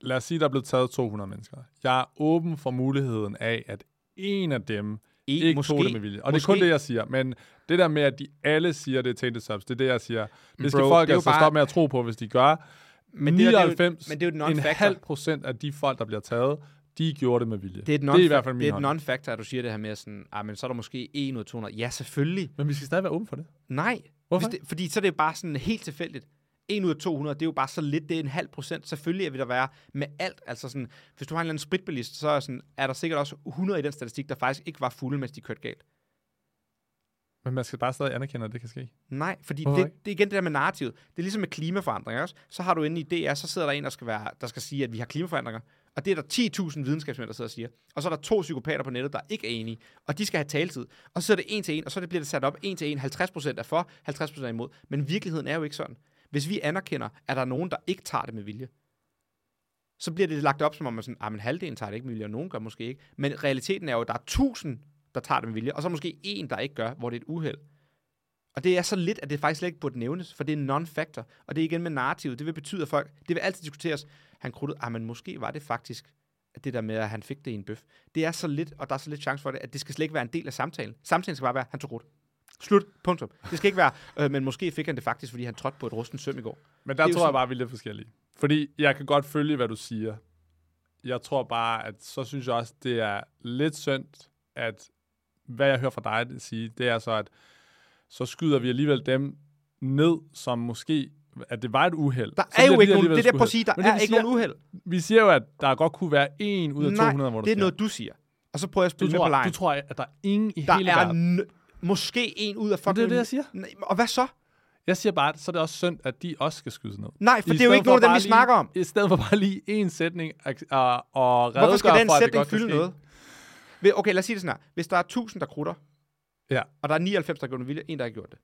lad os sige, der er blevet taget 200 mennesker. Jeg er åben for muligheden af, at en af dem I, ikke tog det med vilje. Og det er kun måske- det, jeg siger. Men det der med, at de alle siger, det er tainted subs, det er det, jeg siger. Det skal Bro, folk det altså bare- stoppe med at tro på, hvis de gør. Men det, der, det er jo- 99, men det er jo et en halv procent af de folk, der bliver taget, de gjorde det med vilje. Det er, et det er i hvert fald non- min det er et non-factor, at du siger det her med sådan, ah, men så er der måske 1 ud af 200. Ja, selvfølgelig. Men vi skal stadig være åbne for det. Nej. Hvorfor? Hvis det, fordi så er det jo bare sådan helt tilfældigt. 1 ud af 200, det er jo bare så lidt, det er en halv procent. Selvfølgelig vil der være med alt. Altså sådan, hvis du har en eller anden spritbilist, så er, sådan, er der sikkert også 100 i den statistik, der faktisk ikke var fulde, mens de kørte galt. Men man skal bare stadig anerkende, at det kan ske. Nej, fordi Hvorfor det, det er igen det der med narrativet. Det er ligesom med klimaforandringer også. Så har du inde i DR, så sidder der en, der skal, være, der skal sige, at vi har klimaforandringer. Og det er der 10.000 videnskabsmænd, der sidder og siger. Og så er der to psykopater på nettet, der ikke er enige. Og de skal have taletid. Og så er det en til en, og så det bliver det sat op en til en. 50% er for, 50% er imod. Men virkeligheden er jo ikke sådan. Hvis vi anerkender, at der er nogen, der ikke tager det med vilje, så bliver det lagt op som om, man sådan, ah, men halvdelen tager det ikke med vilje, og nogen gør måske ikke. Men realiteten er jo, at der er 1000, der tager det med vilje, og så måske en, der ikke gør, hvor det er et uheld. Og det er så lidt, at det faktisk slet ikke burde nævnes, for det er non-factor. Og det er igen med narrativet. Det vil betyde, at folk, det vil altid diskuteres, han krudtede, ah, men måske var det faktisk det der med, at han fik det i en bøf. Det er så lidt, og der er så lidt chance for det, at det skal slet ikke være en del af samtalen. Samtalen skal bare være, han tog krudt. Slut. Punktum. Det skal ikke være, øh, men måske fik han det faktisk, fordi han trådte på et rustent søm i går. Men der er tror jeg sådan- bare, vi er lidt forskellige. Fordi jeg kan godt følge, hvad du siger. Jeg tror bare, at så synes jeg også, det er lidt synd, at hvad jeg hører fra dig sige, det er så, at så skyder vi alligevel dem ned, som måske, at det var et uheld. Der er jo ikke nogen, det er der på at sige, der Men det, er vi ikke siger- nogen uheld. Vi siger jo, at der godt kunne være en ud af Nej, 200, hvor der det er noget, du siger. Og så prøver jeg at du spille på tror, lejen. du tror, at der er ingen i Der hele er verden. måske en ud af Men fucking... det er det, jeg siger. Nej, Og hvad så? Jeg siger bare, at så er det også synd, at de også skal skydes ned. Nej, for I det er jo ikke for nogen af dem, vi snakker om. I stedet for bare lige en sætning og, og, og Hvorfor skal redegøre den for, det sætning fylde noget? Okay, lad os sige det sådan her. Hvis der er 1000, der krutter, Ja. og der er 99, der har gjort det vilje, en, der har gjort det,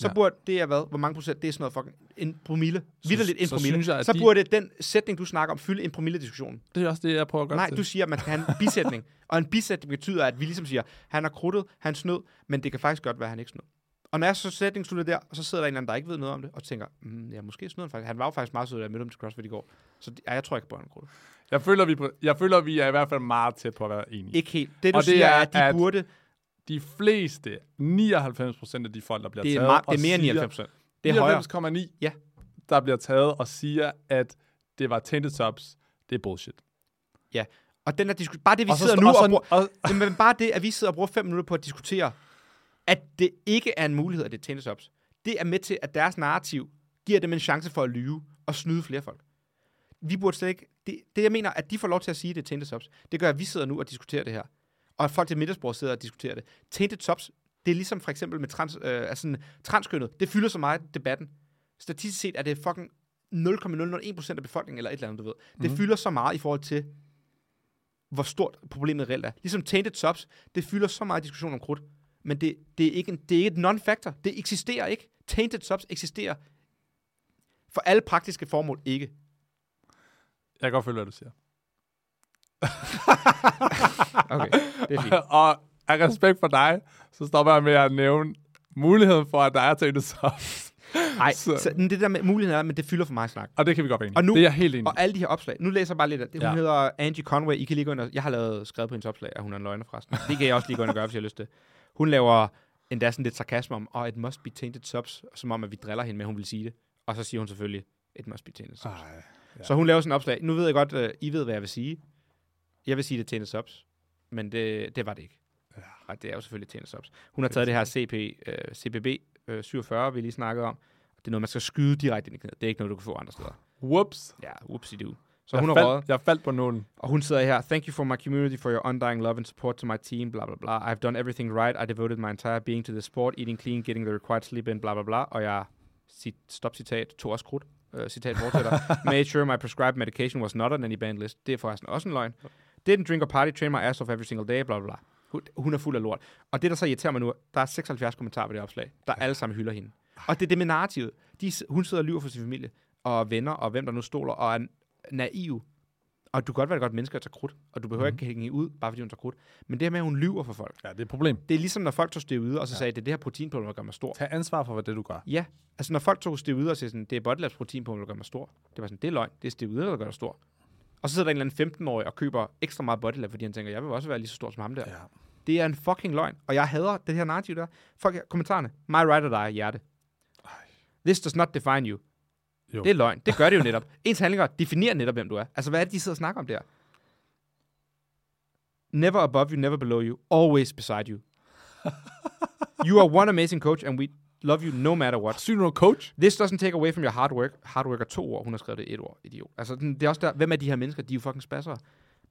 så Ja. burde det er hvad? Hvor mange procent? Det er sådan noget fucking en promille. Vitterligt en så promille. synes jeg, så de- burde den sætning, du snakker om, fylde en promille-diskussion. Det er også det, jeg prøver at gøre Nej, til. du siger, at man skal have en bisætning. og en bisætning betyder, at vi ligesom siger, han har kruttet, han snød, men det kan faktisk godt være, at han ikke snød. Og når jeg så sætningen slutter der, så sidder der en eller anden, der ikke ved noget om det, og tænker, mm, ja, måske snød han faktisk. Han var jo faktisk meget sød, da jeg mødte ham til CrossFit i går. Så ja, jeg tror ikke på, at han kruttet. Jeg føler, vi, jeg føler, vi er i hvert fald meget tæt på at være enige. Ikke helt. Det, du Og det siger, er, er, at de at- burde... De fleste, 99 procent af de folk, der bliver Det er, taget, og det er mere end siger- 99 procent. Det er højere. 99,9, Ja. der bliver taget og siger, at det var tainted subs. Det er bullshit. Og den er disku- bare det, vi Og så- sidder nu og og, så- bruger, og- Jamen, bare det, at vi sidder og bruger fem minutter på at diskutere, at det ikke er en mulighed, at det er tennis ups. Det er med til, at deres narrativ giver dem en chance for at lyve og snyde flere folk. Vi burde slet ikke... Det, det jeg mener, at de får lov til at sige, at det er tainted tops, det gør, at vi sidder nu og diskuterer det her. Og folk til middagsbordet sidder og diskuterer det. Tainted tops, det er ligesom for eksempel med trans, øh, altså transkønnet. Det fylder så meget i debatten. Statistisk set er det fucking 0,001% af befolkningen, eller et eller andet, du ved. Det Mhm. fylder så meget i forhold til, hvor stort problemet reelt er. Ligesom tainted subs, det fylder så meget diskussion om krudt, men det, det, er ikke en, det er ikke et non-factor. Det eksisterer ikke. Tainted subs eksisterer for alle praktiske formål ikke. Jeg kan godt følge, hvad du siger. Okay, det er fint. og af respekt for dig, så stopper jeg med at nævne muligheden for, at der er tainted subs. Nej, Så- så, det der med muligheden er, men det fylder for mig snak. Og det kan vi godt være enige. Og nu- det er jeg helt enig. Og alle de her opslag, nu læser jeg bare lidt af det. Hun Ja. hedder Angie Conway. I kan lige gå ind og, jeg har lavet skrevet på hendes opslag, at hun er en løgner forresten. Det kan jeg også lige gå ind og gøre, hvis jeg har lyst til. Hun laver endda sådan lidt sarkasme om, og oh, it must be tainted subs, som om, at vi driller hende med, at hun vil sige det. Og så siger hun selvfølgelig, it must be tainted subs. Ej, Ja. Så hun laver sådan en opslag. Nu ved jeg godt, uh, I ved, hvad jeg vil sige. Jeg vil sige, det er tennis subs. Men det, det var det ikke. Ja. Og det er jo selvfølgelig tennis subs. Hun har taget det her CP, uh, CPB uh, 47, vi lige snakkede om. Det er noget, man skal skyde direkte ind i knæet. Det er ikke noget, du kan få andre steder. Whoops. Ja, whoopsie do. Så jeg, hun har røget. faldt, jeg faldt på nogen. Og hun sidder her. Thank you for my community, for your undying love and support to my team, bla bla bla. I've done everything right. I devoted my entire being to the sport, eating clean, getting the required sleep in, bla bla bla. Og jeg, cit, stop citat, tog også krudt. Uh, citat fortsætter. Made sure my prescribed medication was not on any banned list. Det er forresten også en løgn. Didn't drink or party, train my ass off every single day, bla bla bla. Hun, hun er fuld af lort. Og det, der så irriterer mig nu, der er 76 kommentarer på det opslag, der alle sammen hylder hende. Og det er det med narrativet. De, hun sidder og lyver for sin familie, og venner, og hvem der nu stoler, og er naiv. Og du kan godt være et godt menneske at tage krudt, og du behøver mm. ikke hænge ud, bare fordi hun tager krudt. Men det her med, at hun lyver for folk, Ja, det er et problem. det er ligesom, når folk tog steroider, og så sagde, det er det her proteinpulver, der gør mig stor. Tag ansvar for, hvad det du gør. Ja, altså når folk tog steroider og sagde sådan, det er Bodylabs proteinpulver, der gør mig stor. Det var sådan, det er løgn, det er steroider, der gør dig stor. Og så sidder der en eller anden 15-årig og køber ekstra meget Bodylab, fordi han tænker, jeg vil også være lige så stor som ham der. Ja. Det er en fucking løgn, og jeg hader det her narrativ der. Folk, kommentarerne, my right or die, hjerte. This does not define you. Jo. Det er løgn. Det gør det jo netop. Ens handlinger definerer netop, hvem du er. Altså, hvad er det, de sidder og snakker om der? Never above you, never below you, always beside you. you are one amazing coach, and we love you no matter what. Syg du coach? This doesn't take away from your hard work. Hard work er to år. Hun har skrevet det et år. Idiot. Altså, det er også der. Hvem er de her mennesker? De er jo fucking spasser.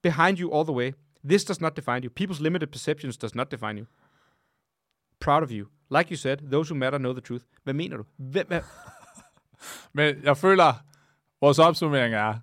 Behind you all the way. This does not define you. People's limited perceptions does not define you. Proud of you. Like you said, those who matter know the truth. Hvad mener du? Hvem er... Men jeg føler, vores opsummering er,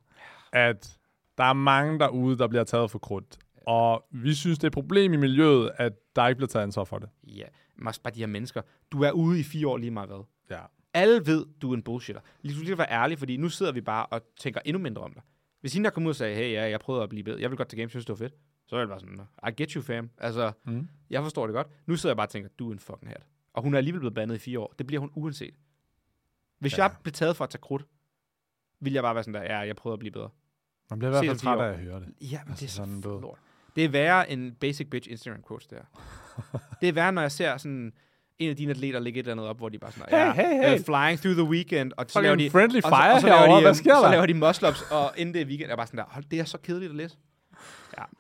at der er mange derude, der bliver taget for krudt. Og vi synes, det er et problem i miljøet, at der ikke bliver taget ansvar for det. Ja, også bare de her mennesker. Du er ude i fire år lige meget hvad. Ja. Alle ved, du er en bullshitter. Lige du skal være ærlig, fordi nu sidder vi bare og tænker endnu mindre om dig. Hvis hende der kom ud og sagde, hey, ja, jeg prøvede at blive bedre. Jeg vil godt til games, synes, det var fedt. Så er det bare sådan, I get you, fam. Altså, Mm. jeg forstår det godt. Nu sidder jeg bare og tænker, du er en fucking hat. Og hun er alligevel blevet bandet i fire år. Det bliver hun uanset. Hvis Ja. jeg blev taget for at tage krudt, vil jeg bare være sådan der, ja, jeg prøvede at blive bedre. Man bliver i hvert fald træt af at høre det. Ja, men Altså, det er sådan, sådan lort. Det er værre end basic bitch Instagram quotes der. det er værre, når jeg ser sådan en af dine atleter lægge et eller andet op, hvor de bare sådan, Hey, hey, hey. Uh, flying through the weekend, og så laver de, friendly og så, fire og så laver de, Hvad øhm, sker så laver de muscle-ups, og inden det er weekend, er bare sådan der, hold, det er så kedeligt at læse.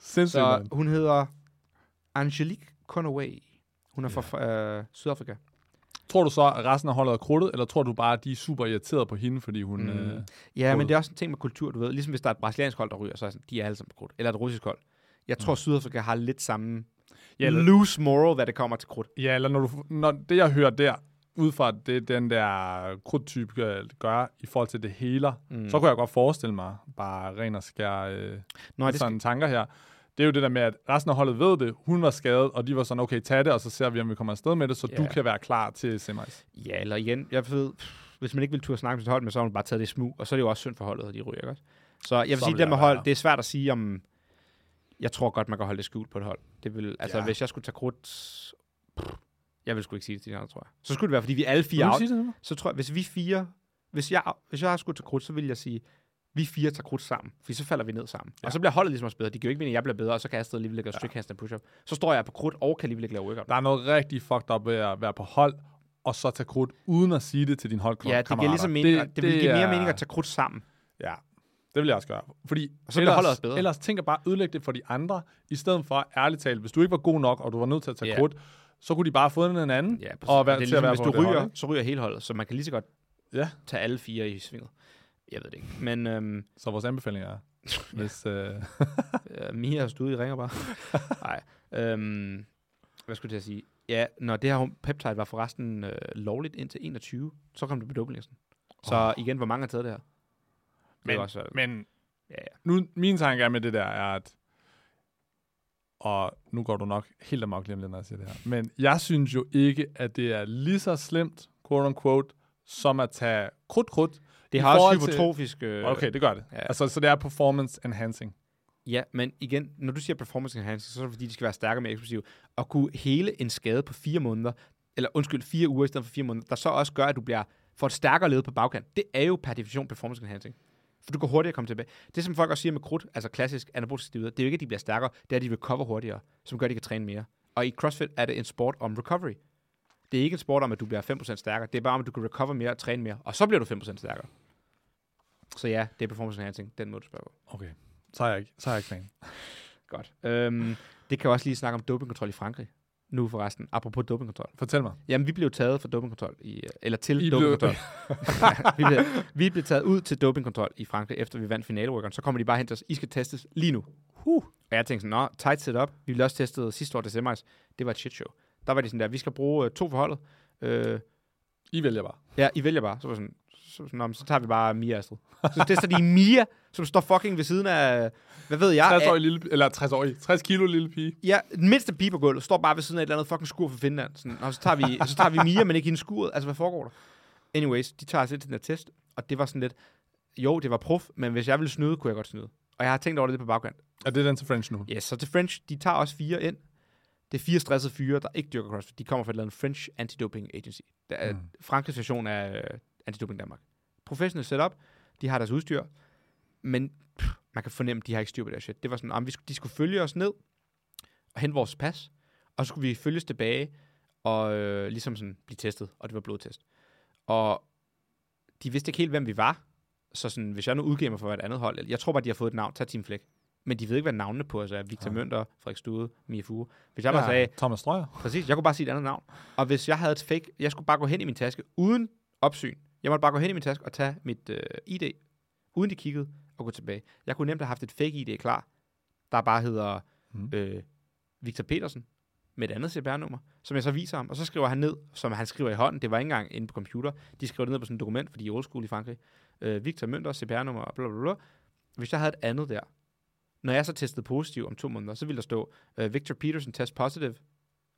Sindssygt, Så mand. hun hedder Angelique Conaway. Hun er fra øh, Sydafrika. Tror du så, at resten af holdet er krudtet, eller tror du bare, at de er super irriteret på hende, fordi hun... Mm. Øh, Ja, Både. men det er også en ting med kultur, du ved. Ligesom hvis der er et brasiliansk hold, der ryger, så er sådan, de er alle sammen på krudt. Eller et russisk hold. Jeg tror, Sydafrika har lidt samme Ja, eller- loose moral, hvad det kommer til krudt. Ja, eller når, du, når det, jeg hører der, ud fra det, den der krudtype gør, i forhold til det heler, Mm. mm. så kunne jeg godt forestille mig, bare ren og skær øh, Nå, sådan tanker her. Det er jo det der med, at resten af holdet ved det, hun var skadet, og de var sådan, okay, tag det, og så ser vi, om vi kommer afsted med det, så Ja. du kan være klar til semis. Ja, eller igen, jeg ved, hvis man ikke vil turde snakke med sit hold, men så har man bare taget det smug, og så er det jo også synd for holdet, at de ryger, ikke? Så jeg vil Så sige, vil det med hold, det er svært at sige om, jeg tror godt, man kan holde det skjult på et hold. Det vil, altså, Ja. hvis jeg skulle tage krudt, jeg vil sgu ikke sige det til de andre, tror jeg. Så skulle det være, fordi vi alle fire sige det så tror jeg, hvis vi fire, hvis jeg, hvis jeg skulle tage krudt, så ville jeg sige, vi fire tager krudt sammen, for så falder vi ned sammen. Ja. Ja. Og så bliver holdet ligesom også bedre. De kan jo ikke mene, at jeg bliver bedre, og så kan jeg stadig alligevel lave ja. strict handstand push-up. Så står jeg på krudt og kan alligevel lave workout. Der er noget rigtig fucked up ved at være på hold, og så tage krudt, uden at sige det til din holdkammerater. Ja, det giver ligesom mening. Det, det, vil give mere er- mening at tage krudt sammen. Ja, det vil jeg også gøre. Fordi Og så holdet også bedre. ellers tænker bare at ødelægge det for de andre, i stedet for ærligt talt, hvis du ikke var god nok, og du var nødt til at tage yeah. krudt, så kunne de bare have fundet en anden, Ja, præcis. og være, det er til at ligesom, være hvis på du ryger, hold, så ryger hele holdet, så man kan lige så godt Ja, tage alle fire i svinget. Jeg ved det ikke. Men øhm, så vores anbefaling er, hvis... Øh, Mia har stået i ringer bare. Nej. Øhm, hvad skulle jeg sige? Ja, når det her peptide var forresten øh, lovligt indtil 21, så kom det på dopinglisten. Så oh. igen, hvor mange har taget det her? Men, også, men ja, ja. nu, min tanke er med det der, er at og nu går du nok helt amok lige om lidt, når jeg siger det her. Men jeg synes jo ikke, at det er lige så slemt, quote unquote, som at tage krudt-krudt. Det har også forhold til-. Øh, Okay, det gør det. Ja. Ja. Altså, så det er performance enhancing. Ja, men igen, når du siger performance enhancing, så er det fordi, de skal være stærkere og mere eksplosive. Og kunne hele en skade på fire måneder, eller undskyld, fire uger i stedet for fire måneder, der så også gør, at du bliver får et stærkere led på bagkant. Det er jo per definition performance enhancing. For du kan hurtigere komme tilbage. Det, som folk også siger med krudt, altså klassisk anabolisk steroider, det er jo ikke, at de bliver stærkere, det er, at de recover hurtigere, som gør, at de kan træne mere. Og i CrossFit er det en sport om recovery. Det er ikke en sport om, at du bliver 5% stærkere. Det er bare om, at du kan recover mere og træne mere, og så bliver du 5% stærkere. Så ja, det er performance enhancing, den måde, du spørger på. Okay, så er jeg ikke, så er jeg ikke fan. Godt. Øhm, det kan jeg også lige snakke om dopingkontrol i Frankrig. Nu forresten, apropos dopingkontrol. Fortæl mig. Jamen, vi blev taget for dopingkontrol, i, øh, eller til I blev- dopingkontrol. Ja, vi, blev, vi blev taget ud til dopingkontrol i Frankrig, efter vi vandt finaleworkeren. Så kommer de bare hen til os, I skal testes lige nu. Huh. Og jeg tænkte sådan, nå, tight setup. Vi blev også testet sidste år til semis. Det var et shit show. Der var de sådan der, vi skal bruge øh, to forholdet. Øh, I vælger bare. ja, I vælger bare. Så var sådan, så, nå, så tager vi bare Mia Astrid. Så tester de Mia, som står fucking ved siden af, hvad ved jeg, 60 af- år lille, eller 60 år 60 kilo lille pige. Ja, den mindste pige på gulvet står bare ved siden af et eller andet fucking skur fra Finland. Sådan, og så tager, vi, så tager vi Mia, men ikke hendes skuret. Altså, hvad foregår der? Anyways, de tager os ind til den her test, og det var sådan lidt, jo, det var prof, men hvis jeg ville snyde, kunne jeg godt snyde. Og jeg har tænkt over det lidt på bagkant. Er det den til French nu? Yes, så til French, de tager også fire ind. Det er fire stressede fyre, der ikke dyrker CrossFit. De kommer fra et eller andet French Anti-Doping Agency. Det er Mm. mm. Frankrigs version af øh, Anti-Doping Danmark. Professional setup, de har deres udstyr, men pff, man kan fornemme, at de har ikke styr på det her shit. Det var sådan, om vi skulle, de skulle følge os ned og hente vores pas, og så skulle vi følges tilbage og øh, ligesom sådan blive testet, og det var blodtest. Og de vidste ikke helt, hvem vi var, så sådan, hvis jeg nu udgiver mig for et andet hold, jeg tror bare, de har fået et navn, tag Team Flæk. Men de ved ikke, hvad navnene på os er. Victor Ja. Mønter, Frederik Stude, Mia Fuge. Hvis jeg bare sagde, Thomas Strøger. Præcis, jeg kunne bare sige et andet navn. Og hvis jeg havde et fake, jeg skulle bare gå hen i min taske uden opsyn. Jeg måtte bare gå hen i min taske og tage mit øh, ID, uden de kiggede, og gå tilbage. Jeg kunne nemt have haft et fake ID klar, der bare hedder Mm. øh, Victor Petersen, med et andet CPR-nummer, som jeg så viser ham, og så skriver han ned, som han skriver i hånden, det var ikke engang inde på computer, de skriver det ned på sådan et dokument, fordi de er old school i Frankrig, øh, Victor Mønter, CPR-nummer, og bla bla bla. Hvis jeg havde et andet der, når jeg så testede positiv om to måneder, så ville der stå, øh, Victor Petersen test positive,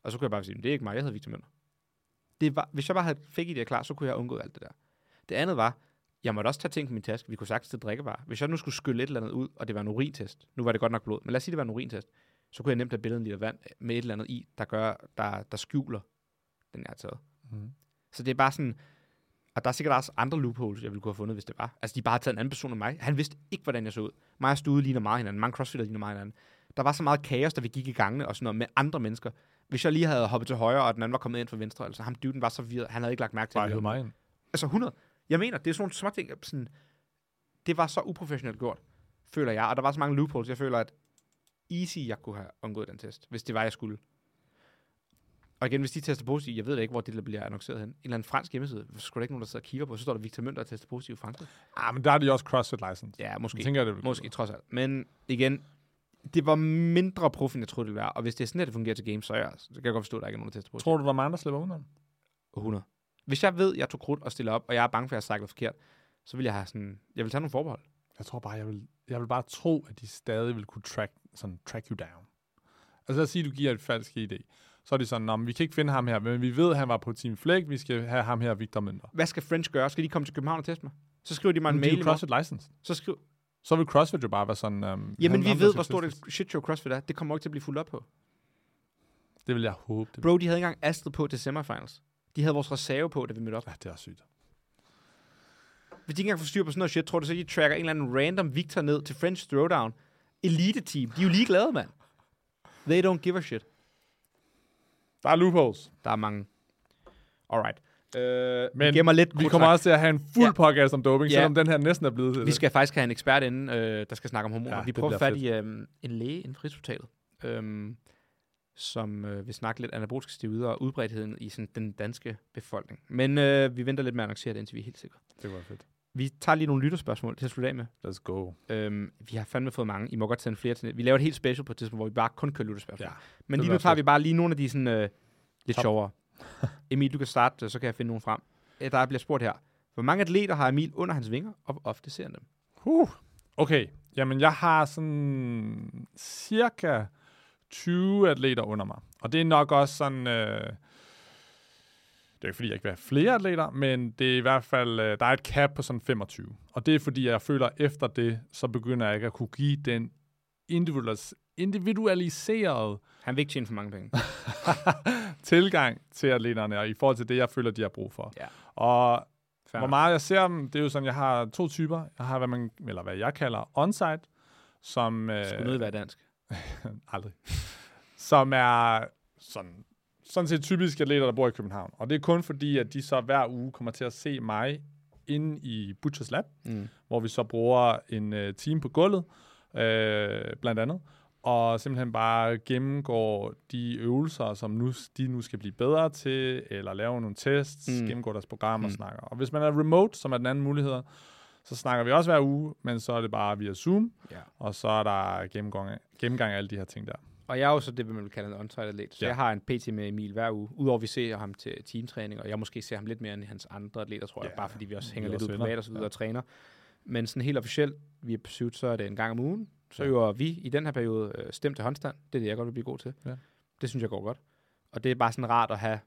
og så kunne jeg bare sige, det er ikke mig, jeg hedder Victor Mønter. Det var, hvis jeg bare havde fik det klar, så kunne jeg undgået alt det der. Det andet var, jeg måtte også tage ting på min taske. Vi kunne sagtens til drikkevarer. Hvis jeg nu skulle skylle et eller andet ud, og det var en urintest, nu var det godt nok blod, men lad os sige, det var en urintest, så kunne jeg nemt have billedet en liter vand med et eller andet i, der gør, der, der skjuler den, jeg har taget. Mm. Så det er bare sådan, og der er sikkert også andre loopholes, jeg ville kunne have fundet, hvis det var. Altså, de bare har taget en anden person end mig. Han vidste ikke, hvordan jeg så ud. Mig og Stude ligner meget hinanden. Mange crossfitter ligner meget hinanden. Der var så meget kaos, da vi gik i gangene og sådan noget med andre mennesker. Hvis jeg lige havde hoppet til højre, og den anden var kommet ind fra venstre, altså ham dyden var så virret, han havde ikke lagt mærke til Bare det. mig ind. Altså 100. Jeg mener, det er sådan nogle små ting, sådan, det var så uprofessionelt gjort, føler jeg. Og der var så mange loopholes, jeg føler, at easy, jeg kunne have undgået den test, hvis det var, jeg skulle. Og igen, hvis de tester positivt, jeg ved da ikke, hvor det der bliver annonceret hen. En eller anden fransk hjemmeside, så skulle der ikke nogen, der sidder og kigger på, så står der Victor Mønter og tester positivt i Frankrig. Ah, men der er de også CrossFit license. Ja, Jeg måske. tænker, det Måske, trods alt. Men igen, det var mindre prof, end jeg troede, det ville være. Og hvis det er sådan, at det fungerer til games, så, jeg, så kan jeg godt forstå, at der ikke er nogen, der tester positivt. Tror du, der er mange, der slipper udenom? 100. Hvis jeg ved, at jeg tog krudt og stiller op, og jeg er bange for, at jeg har sagt forkert, så vil jeg have sådan, jeg vil tage nogle forbehold. Jeg tror bare, jeg vil, jeg vil bare tro, at de stadig vil kunne track, sådan, track you down. Altså lad os sige, at du giver et falsk ID. Så er de sådan, men vi kan ikke finde ham her, men vi ved, at han var på Team Flæk, vi skal have ham her, Victor Mønter. Hvad skal French gøre? Skal de komme til København og teste mig? Så skriver de mig en Men de er mail. i morgen. CrossFit license. Så skriv... Så vil CrossFit jo bare være sådan... Um, Jamen, vi ved, hvor stort et shit show CrossFit er. Det kommer ikke til at blive fuldt op på. Det vil jeg håbe. Det Bro, de havde engang Astrid på til semifinals. De havde vores reserve på, da vi mødte op. Ja, det er sygt. hvis de ikke engang får styr på sådan noget shit, tror du så, de tracker en eller anden random Victor ned til French Throwdown? Elite team. De er jo ligeglade, mand. They don't give a shit. Der er loopholes. Der er mange. Alright. Øh, Men vi lidt Vi kommer også til at have en fuld Ja. podcast om doping, Ja. selvom den her næsten er blevet til Vi skal faktisk have en ekspert inde, øh, der skal snakke om hormoner. Ja, vi prøver fat i øh, en læge inden for Rigshospitalet, øh, som øh, vil snakke lidt anaboliske steroider og udbredtheden i sådan, den danske befolkning. Men øh, vi venter lidt med at annoncere det, indtil vi er helt sikre. Det var fedt. Vi tager lige nogle lytterspørgsmål til at slutte af med. Let's go. Øhm, vi har fandme fået mange. I må godt sende flere til Vi laver et helt special på et tidspunkt, hvor vi bare kun kører lytterspørgsmål. Ja, Men lige nu tager fedt. vi bare lige nogle af de sådan, øh, lidt Top. sjovere. Emil, du kan starte, så kan jeg finde nogle frem. Øh, Der bliver spurgt her. Hvor mange atleter har Emil under hans vinger, og hvor ofte ser han dem? Uh. Okay, jamen jeg har sådan cirka 20 atleter under mig. Og det er nok også sådan... Øh, det er ikke fordi, jeg ikke vil have flere atleter, men det er i hvert fald, øh, der er et cap på sådan 25. Og det er fordi, jeg føler, at efter det, så begynder jeg ikke at kunne give den individualis- individualiserede Han vil ikke tjene for mange penge. tilgang til atleterne, og i forhold til det, jeg føler, de har brug for. Ja. Og Fair Hvor meget jeg ser dem, det er jo sådan, jeg har to typer. Jeg har, hvad, man, eller hvad jeg kalder on-site, som... Øh, Skulle nødt være dansk. aldrig. som er sådan, sådan set typiske atleter, der bor i København. Og det er kun fordi, at de så hver uge kommer til at se mig inde i Butchers Lab, Mm. hvor vi så bruger en øh, team på gulvet, øh, blandt andet, og simpelthen bare gennemgår de øvelser, som nu, de nu skal blive bedre til, eller lave nogle tests, mm. gennemgår deres program og Mm. snakker. Og hvis man er remote, som er den anden mulighed, så snakker vi også hver uge, men så er det bare via Zoom, Ja. og så er der gennemgang, gennemgang af alle de her ting der. Og jeg er jo så det, man vil kalde en on atlet. Så Ja. jeg har en PT med Emil hver uge. Udover at vi ser ham til teamtræning, og jeg måske ser ham lidt mere end hans andre atleter, tror jeg. Ja, Bare fordi vi også vi hænger er lidt også ud privat og så videre Ja. og træner. Men sådan helt officielt, vi er pursuit, så er det en gang om ugen. Så Ja. øver vi i den her periode øh, stem til håndstand. Det er det, jeg godt vil blive god til. Ja. Det synes jeg går godt. Og det er bare sådan rart at have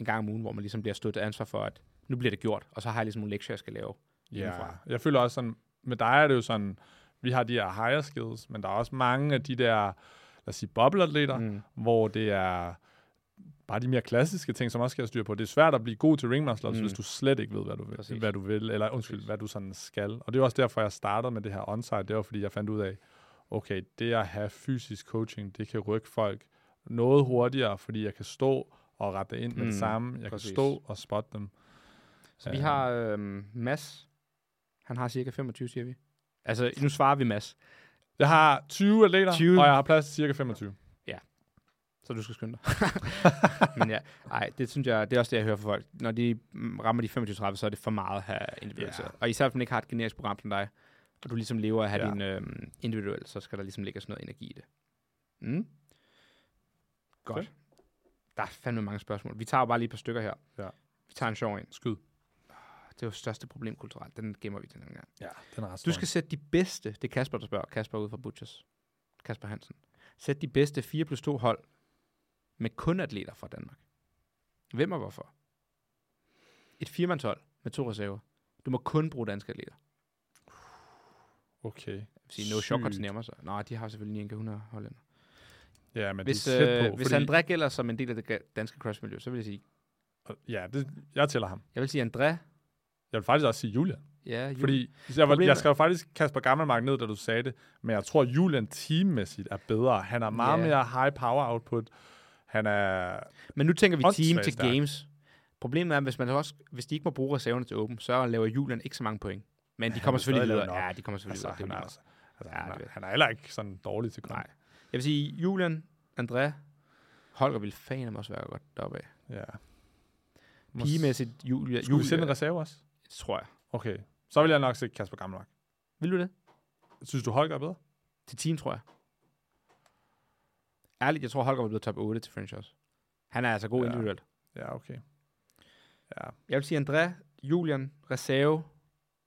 en gang om ugen, hvor man ligesom bliver stået til ansvar for, at nu bliver det gjort. Og så har jeg ligesom nogle lektier, jeg skal lave. Ja, hjemmefra. jeg føler også sådan, med dig er det jo sådan, vi har de her higher skills, men der er også mange af de der, lad os sige, bobleatleter, mm. Hvor det er bare de mere klassiske ting, som også skal have styr på. Det er svært at blive god til ring muscle ups, Mm. hvis du slet ikke ved, hvad du vil, Præcis. hvad du vil eller undskyld, Præcis. hvad du sådan skal. Og det er også derfor, jeg startede med det her onsite. Det var, fordi jeg fandt ud af, okay, det at have fysisk coaching, det kan rykke folk noget hurtigere, fordi jeg kan stå og rette ind med Mm, det samme. Jeg præcis. kan stå og spotte dem. Så vi Øh. har øhm, Mads. Han har cirka 25, siger vi. Altså, nu svarer vi Mads. Jeg har 20 atleter, 20. og jeg har plads til cirka 25. Så du skal skynde dig. Men ja, ej, det synes jeg, det er også det, jeg hører fra folk. Når de mm, rammer de 25-30, så er det for meget at have individuelt. Ja. Og især hvis man ikke har et generisk program som dig, og du ligesom lever af at have Ja. din øhm, individuel, så skal der ligesom ligge sådan noget energi i det. Mm. Godt. Fedt. Der er fandme mange spørgsmål. Vi tager jo bare lige et par stykker her. Ja. Vi tager en sjov en. Skyd. Det er jo største problem kulturelt. Den gemmer vi til den gang. Ja, den er Du skal sætte de bedste, det er Kasper, der spørger, Kasper ude fra Butchers, Kasper Hansen. Sæt de bedste 4 plus 2 hold med kun atleter fra Danmark. Hvem og hvorfor? Et firmandshold med to reserver. Du må kun bruge danske atleter. Okay. Jeg vil sige, no shockers nærmer sig. Nej, de har selvfølgelig 900 hollænder. Ja, men Hvis, det er tæt øh, på. hvis fordi, André gælder som en del af det danske crossmiljø, så vil jeg sige, Ja, det, jeg tæller ham. jeg vil sige André. Jeg vil faktisk også sige Julian. Ja, Jul- Fordi jeg, var, jeg skrev faktisk Kasper Gammelmark ned, da du sagde det, men jeg tror, Julian teammæssigt er bedre. Han har meget Ja. mere high power output. Han er... Men nu tænker vi team til stærk. games. Problemet er, hvis, man også, hvis de ikke må bruge reserverne til åben, så laver Julian ikke så mange point. Men de kommer selvfølgelig videre. Ja, de kommer selvfølgelig Altså, videre. han, er, er altså, altså, Ja, han, er, han er heller ikke sådan dårlig til kom. Nej. Jeg vil sige, Julian, André, Holger vil fanden også være godt deroppe af. Ja. Pigemæssigt, Julia, Skulle vi sende en Julia, reserve også? Tror jeg. Okay. Så vil jeg nok se Kasper Gammelmark. Vil du det? Synes du, Holger er bedre? Til team, tror jeg. Ærligt, jeg tror, Holger vil blive top 8 til French også. Han er altså god Ja. individuelt. Ja, okay. Ja, Jeg vil sige André, Julian, reserve.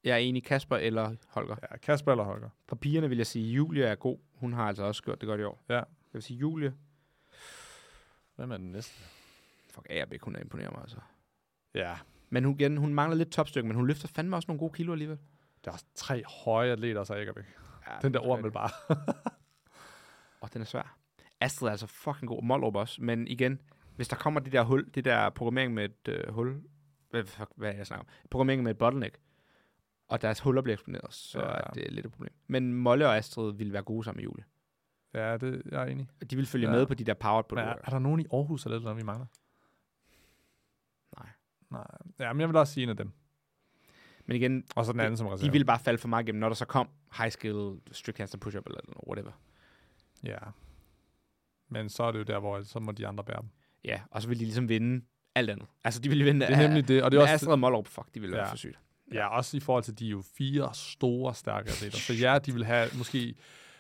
Jeg er enig, Kasper eller Holger. ja Kasper eller Holger? For pigerne vil jeg sige, Julia er god. Hun har altså også gjort det godt i år. Ja. Jeg vil sige, Julie. Hvem er den næste? Fuck, Agerbæk, hun er imponerer mig altså. Ja, Men hun, igen, hun mangler lidt topstykke, men hun løfter fandme også nogle gode kilo alligevel. der er tre høje atleter, så Æggerbæk. Ja, Den der ord med bare. Og den er svær. Astrid er altså fucking god. Mollerup også. Men igen, hvis der kommer det der hul, det der programmering med et øh, hul, hvad, fuck, hvad er jeg snakker om? Programmering med et bottleneck, og deres huller bliver eksponeret, så Ja. ja. er det lidt et problem. Men Molle og Astrid ville være gode sammen med Julie. Ja, det jeg er enig. De vil følge Ja. ja. med på de der powered på er, er der nogen i Aarhus eller noget, vi mangler? Nej. Ja, men jeg vil også sige en af dem. Men igen, Og så den anden som reserve. de ville bare falde for meget igennem, når der så kom high skill, strict handstand push-up eller whatever. Ja. Men så er det jo der, hvor så må de andre bære dem. Ja, og så ville de ligesom vinde alt andet. Altså, de ville vinde Det er nemlig det, og det er også... Astrid og Mollerup, fuck, de ville Ja. være for sygt. Ja, også i forhold til, de er jo fire store, stærke atleter. Så ja, de vil have måske...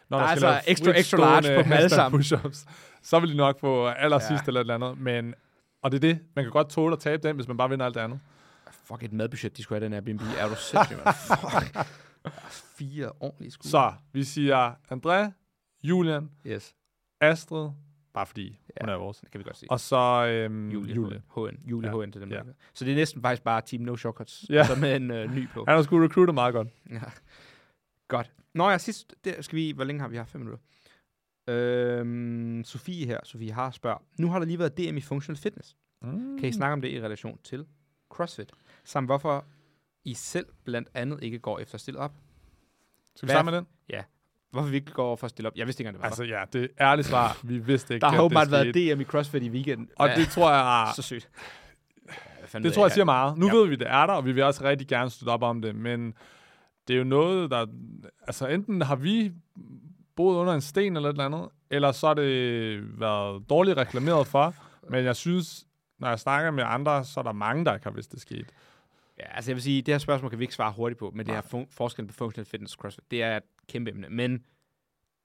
Når Der er skal altså extra- extra large på dem alle sammen. Push-ups, så vil de nok få allersidst Ja. ja. eller et eller andet. Men, og det er det. Man kan godt tåle at tabe den, hvis man bare vinder alt det andet. Fuck, et madbudget, de skulle have den Airbnb. Er du sindssyg, mand? Fuck. Fire ordentlige skud. Så vi siger André, Julian, Yes, Astrid, bare fordi Ja. hun er vores. det kan vi godt se. Og så øhm, Julie, Julie. HN. Julie Ja. HN til dem. Ja. Så det er næsten faktisk bare Team No Shortcuts, Ja. ja. så med en øh, ny på. Han har sgu recruitet meget godt. Ja. Godt. Nå ja, sidst, der skal vi, hvor længe har vi haft? Fem minutter. Øhm, Sofie her, Sofie har spørger, nu har der lige været DM i Functional Fitness. Mm. Kan I snakke om det i relation til CrossFit? Samt hvorfor I selv blandt andet ikke går efter at stille op? Skal vi starte med den? Hvorfor vi ikke går over for at stille op? Jeg vidste ikke engang, det var Altså ja, det er ærligt svar. Vi vidste ikke, der. Har åbenbart været. DM i CrossFit i weekenden. Og Ja, det tror jeg så sygt. Det tror jeg siger meget. Nu Ja. ja. ved vi, det er der, og vi vil også rigtig gerne støtte op om det, men det er jo noget, der... Altså, enten har vi boet under en sten eller et eller andet, eller så har det været dårligt reklameret for, men jeg synes, når jeg snakker med andre, så er der mange, der ikke har vidst, det skete. Ja, altså jeg vil sige, det her spørgsmål kan vi ikke svare hurtigt på, men det her fun- forskel på functional fitness og CrossFit, det er et kæmpe emne, men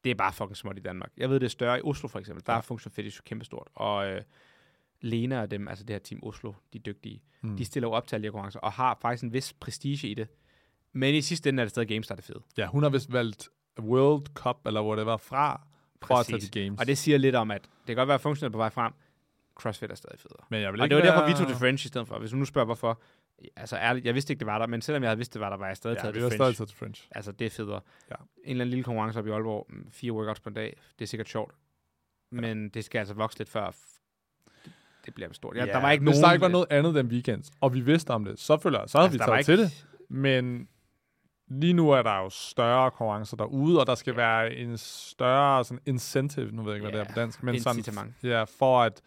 det er bare fucking småt i Danmark. Jeg ved, det er større i Oslo for eksempel. Der er functional fitness jo kæmpe stort, og øh, Lena og dem, altså det her team Oslo, de er dygtige, Mm. de stiller jo op til alle de konkurrencer, og har faktisk en vis prestige i det. Men i sidste ende er det stadig games, der er fede. Ja, hun har vist valgt World Cup, eller whatever, fra for at tage Præcis. de games. Og det siger lidt om, at det kan godt være functional på vej frem, CrossFit er stadig federe. men jeg vil Og ikke det var derfor, vi være- tog til French i stedet for. Hvis du nu spørger, hvorfor, altså ærligt, jeg vidste ikke, det var der, men selvom jeg havde vidst, det var der, var jeg stadig Ja, taget til French. stadig taget til French. Altså, det er federe. Ja. En eller anden lille konkurrence op i Aalborg, mm, fire workouts på en dag, det er sikkert sjovt. Men det skal altså vokse lidt før, det, det bliver stort. Ja, der var ikke Hvis nogen... der ikke var noget andet den weekend, og vi vidste om det, så føler jeg, så havde altså, vi var taget ikke, til det. Men lige nu er der jo større konkurrencer derude, og der skal være en større sådan incentive, nu ved jeg ikke, hvad det er på dansk, men sådan, ja, for at,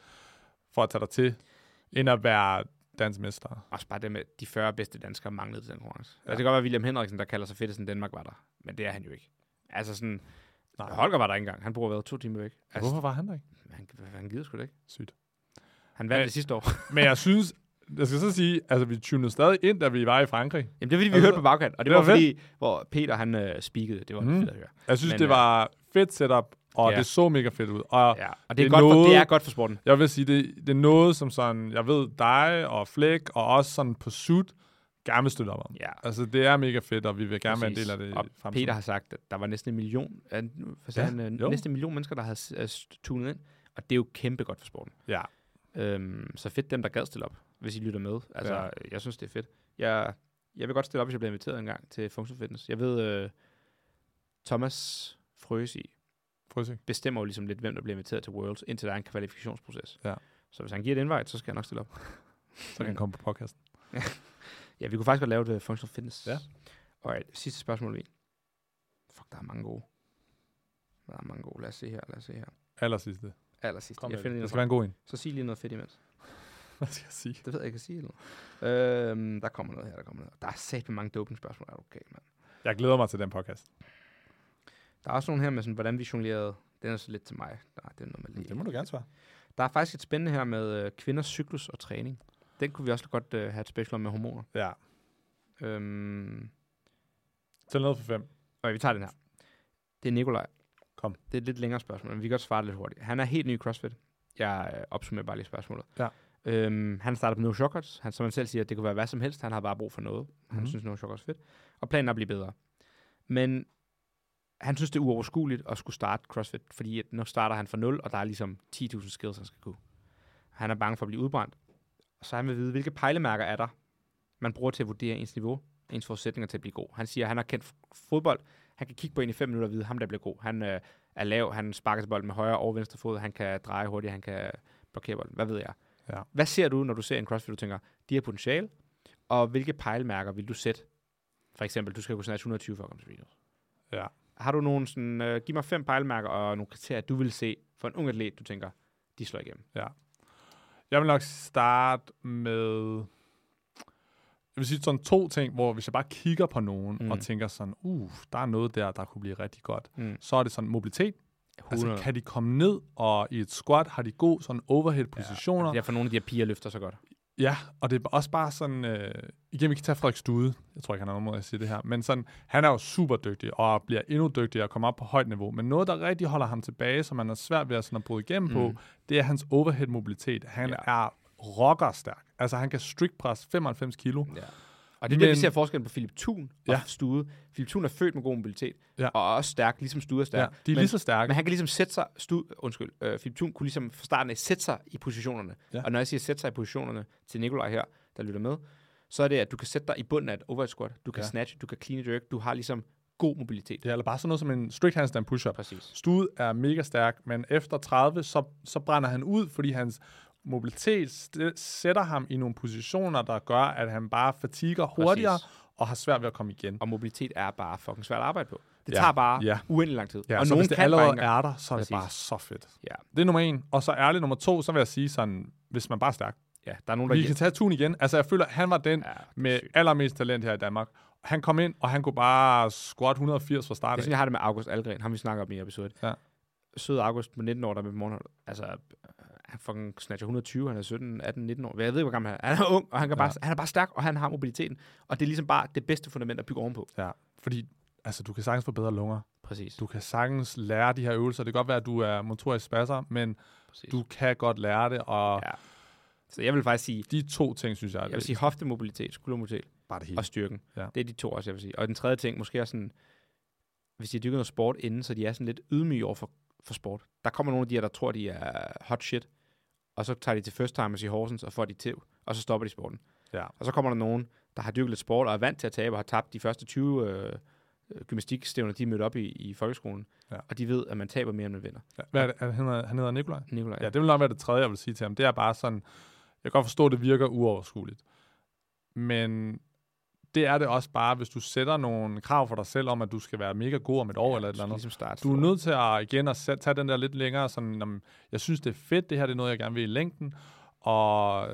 for at tage dig til, end at være dansk mester. Også bare det med, de 40 bedste danskere manglede til den konkurrence. Ja. Ja. Altså, det kan godt være William Henriksen, der kalder sig fedt, som Danmark var der. Men det er han jo ikke. Altså sådan, Nej. Holger var der ikke engang. Han bruger været to timer væk. Altså, Hvorfor var han der ikke? han, han gider sgu da ikke. Sygt. Han vandt Men- det sidste år. Men jeg synes, jeg skal så sige, altså vi tunede stadig ind, da vi var i Frankrig. Jamen, det er fordi, vi Altså, hørte på bagkant. Og det, det var, var fordi, hvor Peter han øh, speakede. Det var mm. fedt at høre. Jeg synes, Men, det øh, var fedt setup, og ja. det så mega fedt ud. Og Ja, og det, det er, er godt for, noget- det er godt for sporten. Jeg vil sige, det, det er noget, som sådan, jeg ved dig og Flæk, og også sådan på suit, gerne vil støtte op om. Ja, Altså, det er mega fedt, og vi vil gerne være en Præcis. del af det Og fremtiden. Peter har sagt, at der var næsten en million, øh, for Ja, han, øh, næsten en million mennesker, der havde øh, tunet ind. Og det er jo kæmpe godt for sporten. Ja, Øhm, så fedt dem, der gad stille op, hvis I lytter med. Altså, Ja. jeg synes, det er fedt. Jeg, jeg vil godt stille op, hvis jeg bliver inviteret en gang til Function Fitness. Jeg ved, øh, Thomas Frøsi Frøsing. bestemmer jo ligesom lidt, hvem der bliver inviteret til Worlds, indtil der er en kvalifikationsproces. Ja. Så hvis han giver et invite, så skal jeg nok stille op. Så kan han komme på podcasten. Ja, vi kunne faktisk godt lave det Functional Fitness. Ja. Alright, sidste spørgsmål, vi. Fuck, der er mange gode. Der er mange gode. Lad os se her, lad os se her. Aller sidste. Aller sidst. Kom jeg finder det. skal være en god en. Så sig lige noget fedt imens. Hvad skal jeg sige? Det ved jeg ikke, at sige eller. Øhm, der kommer noget her, der kommer noget. Der er sat mange doping spørgsmål. Er du okay, mand? Jeg glæder mig til den podcast. Der er også nogle her med sådan, hvordan vi jonglerede. Den er så lidt til mig. Nej, det er noget med lige. Det må du gerne svare. Der er faktisk et spændende her med øh, kvinders cyklus og træning. Den kunne vi også godt øh, have et special om med hormoner. Ja. Øhm, Til noget for fem. okay, vi tager den her. Det er Nikolaj. Kom. Det er et lidt længere spørgsmål, men vi kan godt svare det lidt hurtigt. Han er helt ny i CrossFit. Jeg øh, opsummerer bare lige spørgsmålet. Ja. Øhm, han starter på No Shortcuts. Han, som han selv siger, det kunne være hvad som helst. Han har bare brug for noget. Han Mhm. synes, No Shortcuts er fedt. Og planen er at blive bedre. Men han synes, det er uoverskueligt at skulle starte CrossFit, fordi at nu starter han fra nul, og der er ligesom 10.000 skills, han skal kunne. Han er bange for at blive udbrændt. Så han vil vide, hvilke pejlemærker er der, man bruger til at vurdere ens niveau, ens forudsætninger til at blive god. Han siger, at han har kendt fodbold. Han kan kigge på en i fem minutter og vide, ham der bliver god. Han øh, er lav, han sparker til bolden med højre og venstre fod, han kan dreje hurtigt, han kan blokere bolden. Hvad ved jeg? Ja. Hvad ser du, når du ser en CrossFit, du tænker, de har potentiale, og hvilke pejlemærker vil du sætte For eksempel, du skal kunne snatche 120 for at komme til regionals. Ja. Har du nogle sådan, øh, giv mig fem pejlemærker og nogle kriterier, du vil se for en ung atlet, du tænker, de slår igennem. Jeg vil nok starte med... Jeg vil sige sådan to ting, hvor hvis jeg bare kigger på nogen mm. og tænker sådan, uh, der er noget der, der kunne blive rigtig godt, Mm. så er det sådan mobilitet. 100. Altså, kan de komme ned, og i et squat har de god sådan overhead-positioner. Det er for nogle af de her piger løfter så godt. Ja, og det er også bare sådan... Øh, igen, vi kan tage Frederik Stude. Jeg tror ikke, han har nogen måde at sige det her. Men sådan, han er jo super dygtig, og bliver endnu dygtigere og kommer op på højt niveau. Men noget, der rigtig holder ham tilbage, som han er svært ved at, sådan at bryde igennem mm. på, det er hans overhead-mobilitet. Han Ja. ja. er rockerstærk. Altså, han kan strict press 95 kilo. Ja. Og det er det, vi Men- ser forskellen på Philip Thun og Ja. Stude. Philip Thun er født med god mobilitet, Ja. og også stærk, ligesom Stude er stærk. Ja, de er men, lige så stærke. men han kan ligesom sætte sig, Stude, undskyld, øh, Philip Thun kunne ligesom fra starten af sætte sig i positionerne. Ja. Og når jeg siger sætte sig i positionerne til Nikolaj her, der lytter med, så er det, at du kan sætte dig i bunden af et overhead squat, du kan Ja. snatch, du kan clean jerk, du har ligesom god mobilitet. Ja, eller bare sådan noget som en strict handstand push-up. Præcis. Stud er mega stærk, men efter 30, så, så brænder han ud, fordi hans mobilitet sætter ham i nogle positioner, der gør, at han bare fatiger hurtigere Præcis. og har svært ved at komme igen. Og mobilitet er bare fucking svært at arbejde på. Det Ja. tager bare Ja. uendelig lang tid. Ja, og så nogen hvis det kan allerede er der, så er Præcis. det bare så fedt. Ja. Det er nummer en. Og så ærligt nummer to, så vil jeg sige sådan, hvis man bare er stærk. Ja, der er nogen, der Vi giver- kan tage Thun igen. Altså, jeg føler, han var den Ja, det er med sygt. allermest talent her i Danmark. Han kom ind, og han kunne bare squat 180 fra Det start er af. sådan, jeg har det med August Algren. Ham vi snakker om i episoden. Ja. Sød August med 19 år, der er med på morgenholdet. Altså, han fucking snatcher 120, han er 17, 18, 19 år. Jeg ved ikke, hvor gammel han er. Han er ung, og han, kan Ja. bare, han er bare stærk, og han har mobiliteten. Og det er ligesom bare det bedste fundament at bygge ovenpå. Ja, fordi altså, du kan sagtens få bedre lunger. Præcis. Du kan sagtens lære de her øvelser. Det kan godt være, at du er motorisk spasser, men Præcis. du kan godt lære det, og Ja. Så jeg vil faktisk sige, de to ting, synes jeg, er jeg vil sige hoftemobilitet, skuldermobilitet bare det hele. og styrken. Ja. Det er de to også, jeg vil sige. Og den tredje ting, måske også sådan, hvis de har dykket noget sport inden, så de er sådan lidt ydmyge over for, for sport. Der kommer nogle af de her, der tror, de er hot shit, og så tager de til first timers i Horsens og får de til, og så stopper de sporten. Ja. Og så kommer der nogen, der har dyrket lidt sport og er vant til at tabe og har tabt de første 20 øh, øh, gymnastikstævner, de er mødt op i, i folkeskolen. Ja. Og de ved, at man taber mere, end man vinder. Ja, Hvad er det? Han hedder, han hedder Nikolaj? Nikolaj. Ja, det vil nok være det tredje, jeg vil sige til ham. Det er bare sådan, jeg kan godt forstå, at det virker uoverskueligt. Men det er det også bare, hvis du sætter nogle krav for dig selv om, at du skal være mega god om et år eller et eller andet. Ligesom start. Du er nødt til at igen at sæt- tage den der lidt længere, sådan, om, jeg synes, det er fedt, det her det er noget, jeg gerne vil i længden, og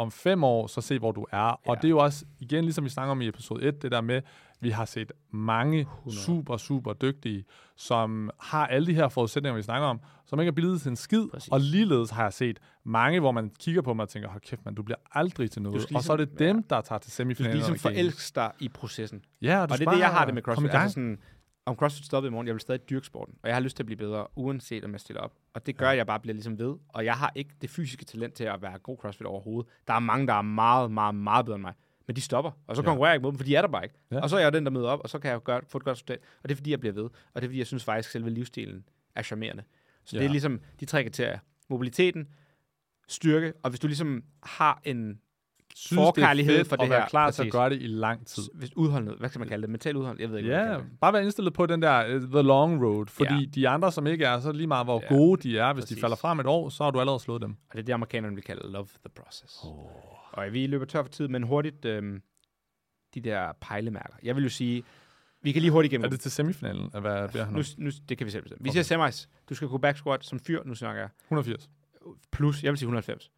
om fem år, så se, hvor du er. Ja. Og det er jo også, igen, ligesom vi snakker om i episode 1, det der med, vi har set mange 100. super, super dygtige, som har alle de her forudsætninger, vi snakker om, som ikke er blevet til en skid. Præcis. Og ligeledes har jeg set mange, hvor man kigger på mig og tænker, hold kæft, man, du bliver aldrig til noget. skal og så er det ligesom- dem, der tager til Du skal semifinalen. ligesom forelske dig i processen. Ja, og, Og det er det, jeg har det med CrossFit. Altså sådan, om CrossFit stoppede i morgen, jeg vil stadig dyrke sporten. Og jeg har lyst til at blive bedre, uanset om jeg stiller op. Og det gør, ja. jeg bare bliver ligesom ved. Og jeg har ikke det fysiske talent til at være god CrossFit overhovedet. Der er mange, der er meget, meget, meget bedre end mig. Men de stopper, og så Ja. konkurrerer jeg ikke mod dem, for de er der bare ikke. Ja. Og så er jeg jo den, der møder op, og så kan jeg gøre, få et godt resultat. Og det er, fordi jeg bliver ved. Og det er, fordi jeg synes faktisk, at selve livsstilen er charmerende. Så det Ja. er ligesom de tre kriterier. Mobiliteten, styrke, og hvis du ligesom har en Synes, det er forkærlighed for det at være her. klar til at gøre det i lang tid. hvis udholdenhed, hvad skal man kalde det? Mental udholdenhed? Jeg ved ikke, det. bare være indstillet på den der uh, the long road, fordi Ja. de andre, som ikke er, så lige meget, hvor Ja, gode de er, hvis præcis. de falder frem et år, så har du allerede slået dem. Og det er det, amerikanerne vil kalde love the process. Oh. Og vi løber tør for tid, men hurtigt øhm, de der pejlemærker. Jeg vil jo sige, vi kan lige hurtigt Er gennem det til semifinalen, at bliver han nu, nu, det kan vi selv bestemme. Vi Okay. siger semis. Du skal gå back squat som fyr, nu snakker jeg. 180. Plus, jeg vil sige 190.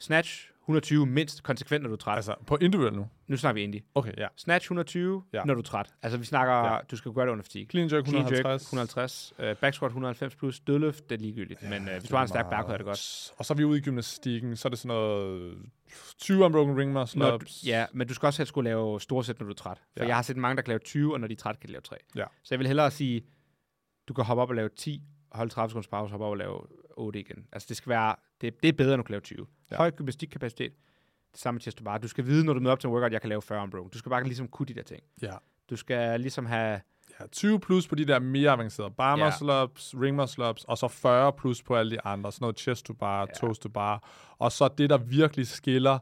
Snatch 120 mindst konsekvent, når du er træt. Altså, på individuel nu? nu snakker vi indie. Okay, ja. Snatch 120, ja. Når du er træt. Altså vi snakker, ja. Du skal gøre det under fatigue. Clean jerk Clean 150. jerk 150, øh, back squat 190 plus, dødløft, det er ligegyldigt. Ja, men øh, hvis du har en stærk back, er det godt. Og så er vi ude i gymnastikken, så er det sådan noget 20 unbroken ring muscle Når du, ups. ja, men du skal også helst skulle lave store sæt, når du er træt. For Ja. jeg har set mange, der kan lave 20, og når de er træt, kan de lave 3. Ja. Så jeg vil hellere sige, du kan hoppe op og lave 10, holde 30 sekunders pause, hoppe op og lave 8 igen. Altså det skal være, det, det er bedre, end du kan lave 20. Ja. Høj gymnastikkapacitet, det samme til bare. Du skal vide, når du møder op til en workout, jeg kan lave 40 unbroken. Du skal bare ligesom kunne de der ting. Ja. Du skal ligesom have, ja. 20 plus på de der mere avancerede bar Ja. muscle ups, ring muscle ups, og så 40 plus på alle de andre. Sådan noget chest to bar, Ja. toes to bar. Og så det, der virkelig skiller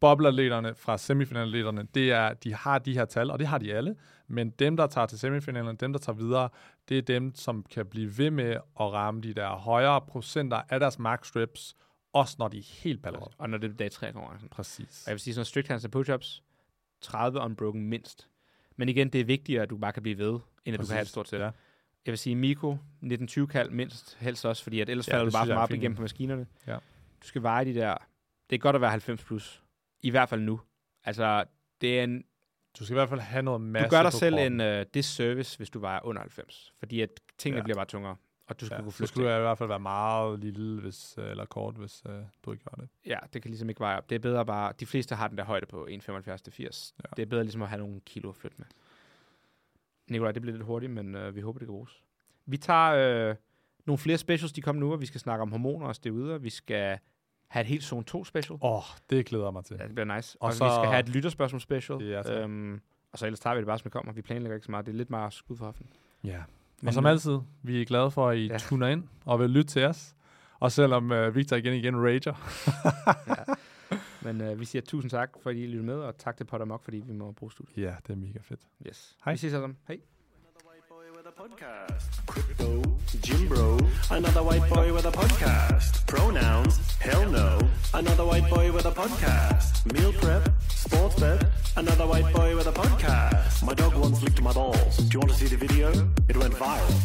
bobleatleterne fra semifinalatleterne, det er, at de har de her tal, og det har de alle, men dem, der tager til semifinalerne, dem, der tager videre, det er dem, som kan blive ved med at ramme de der højere procenter af deres max strips, også når de er helt balleret. og når det er dag 3 konkurrencen. Præcis. Og jeg vil sige sådan strict hands and push-ups, 30 unbroken mindst. Men igen, det er vigtigere, at du bare kan blive ved, end at du kan have et stort sæt. Ja. Jeg vil sige Miko, 1920 kald mindst helst også, fordi at ellers Ja, falder du bare for meget op igennem på maskinerne. Ja. Du skal veje de der... Det er godt at være 90 plus. I hvert fald nu. Altså, det er en, Du skal i hvert fald have noget masse du gør dig selv kroppen. en uh, disservice, hvis du vejer under 90. Fordi at tingene Ja. bliver bare tungere, og du skal Ja, kunne så flytte skulle du i hvert fald være meget lille, hvis, øh, eller kort, hvis øh, du ikke gør det. Ja, det kan ligesom ikke veje op. Det er bedre bare... De fleste har den der højde på 1,75 til 80. Ja. Det er bedre ligesom at have nogle kilo at flytte med. Nikolaj, det bliver lidt hurtigt, men uh, vi håber, det kan bruges. Vi tager øh, nogle flere specials de kommende uger. Vi skal snakke om hormoner og steroider. Vi skal have et helt zone 2 special. Åh, oh, det glæder mig til. Ja, det bliver nice. Og Og, så- vi skal have et lytterspørgsmål special. Ja, øhm, og så ellers tager vi det bare, som det kommer. Vi planlægger ikke så meget. Det er lidt meget skud for hoften. Ja. Men, Og som øh, altid, vi er glade for, at I ja. Ja. tuner ind og vil lytte til os. Og selvom øh, Victor igen igen rager. Men øh, vi siger tusind tak, fordi I lyttede med, og tak til Potter Mok, fordi vi må bruge studiet. ja, det er mega fedt. Yes. Hej. Vi ses alle sammen. Hej. Podcast. Crypto, Jim Bro. Another white boy with a podcast. Pronouns, hell no. Another white boy with a podcast. Meal prep, sports bet. Another white boy with a podcast. My dog once licked my balls. Do you want to see the video? It went viral.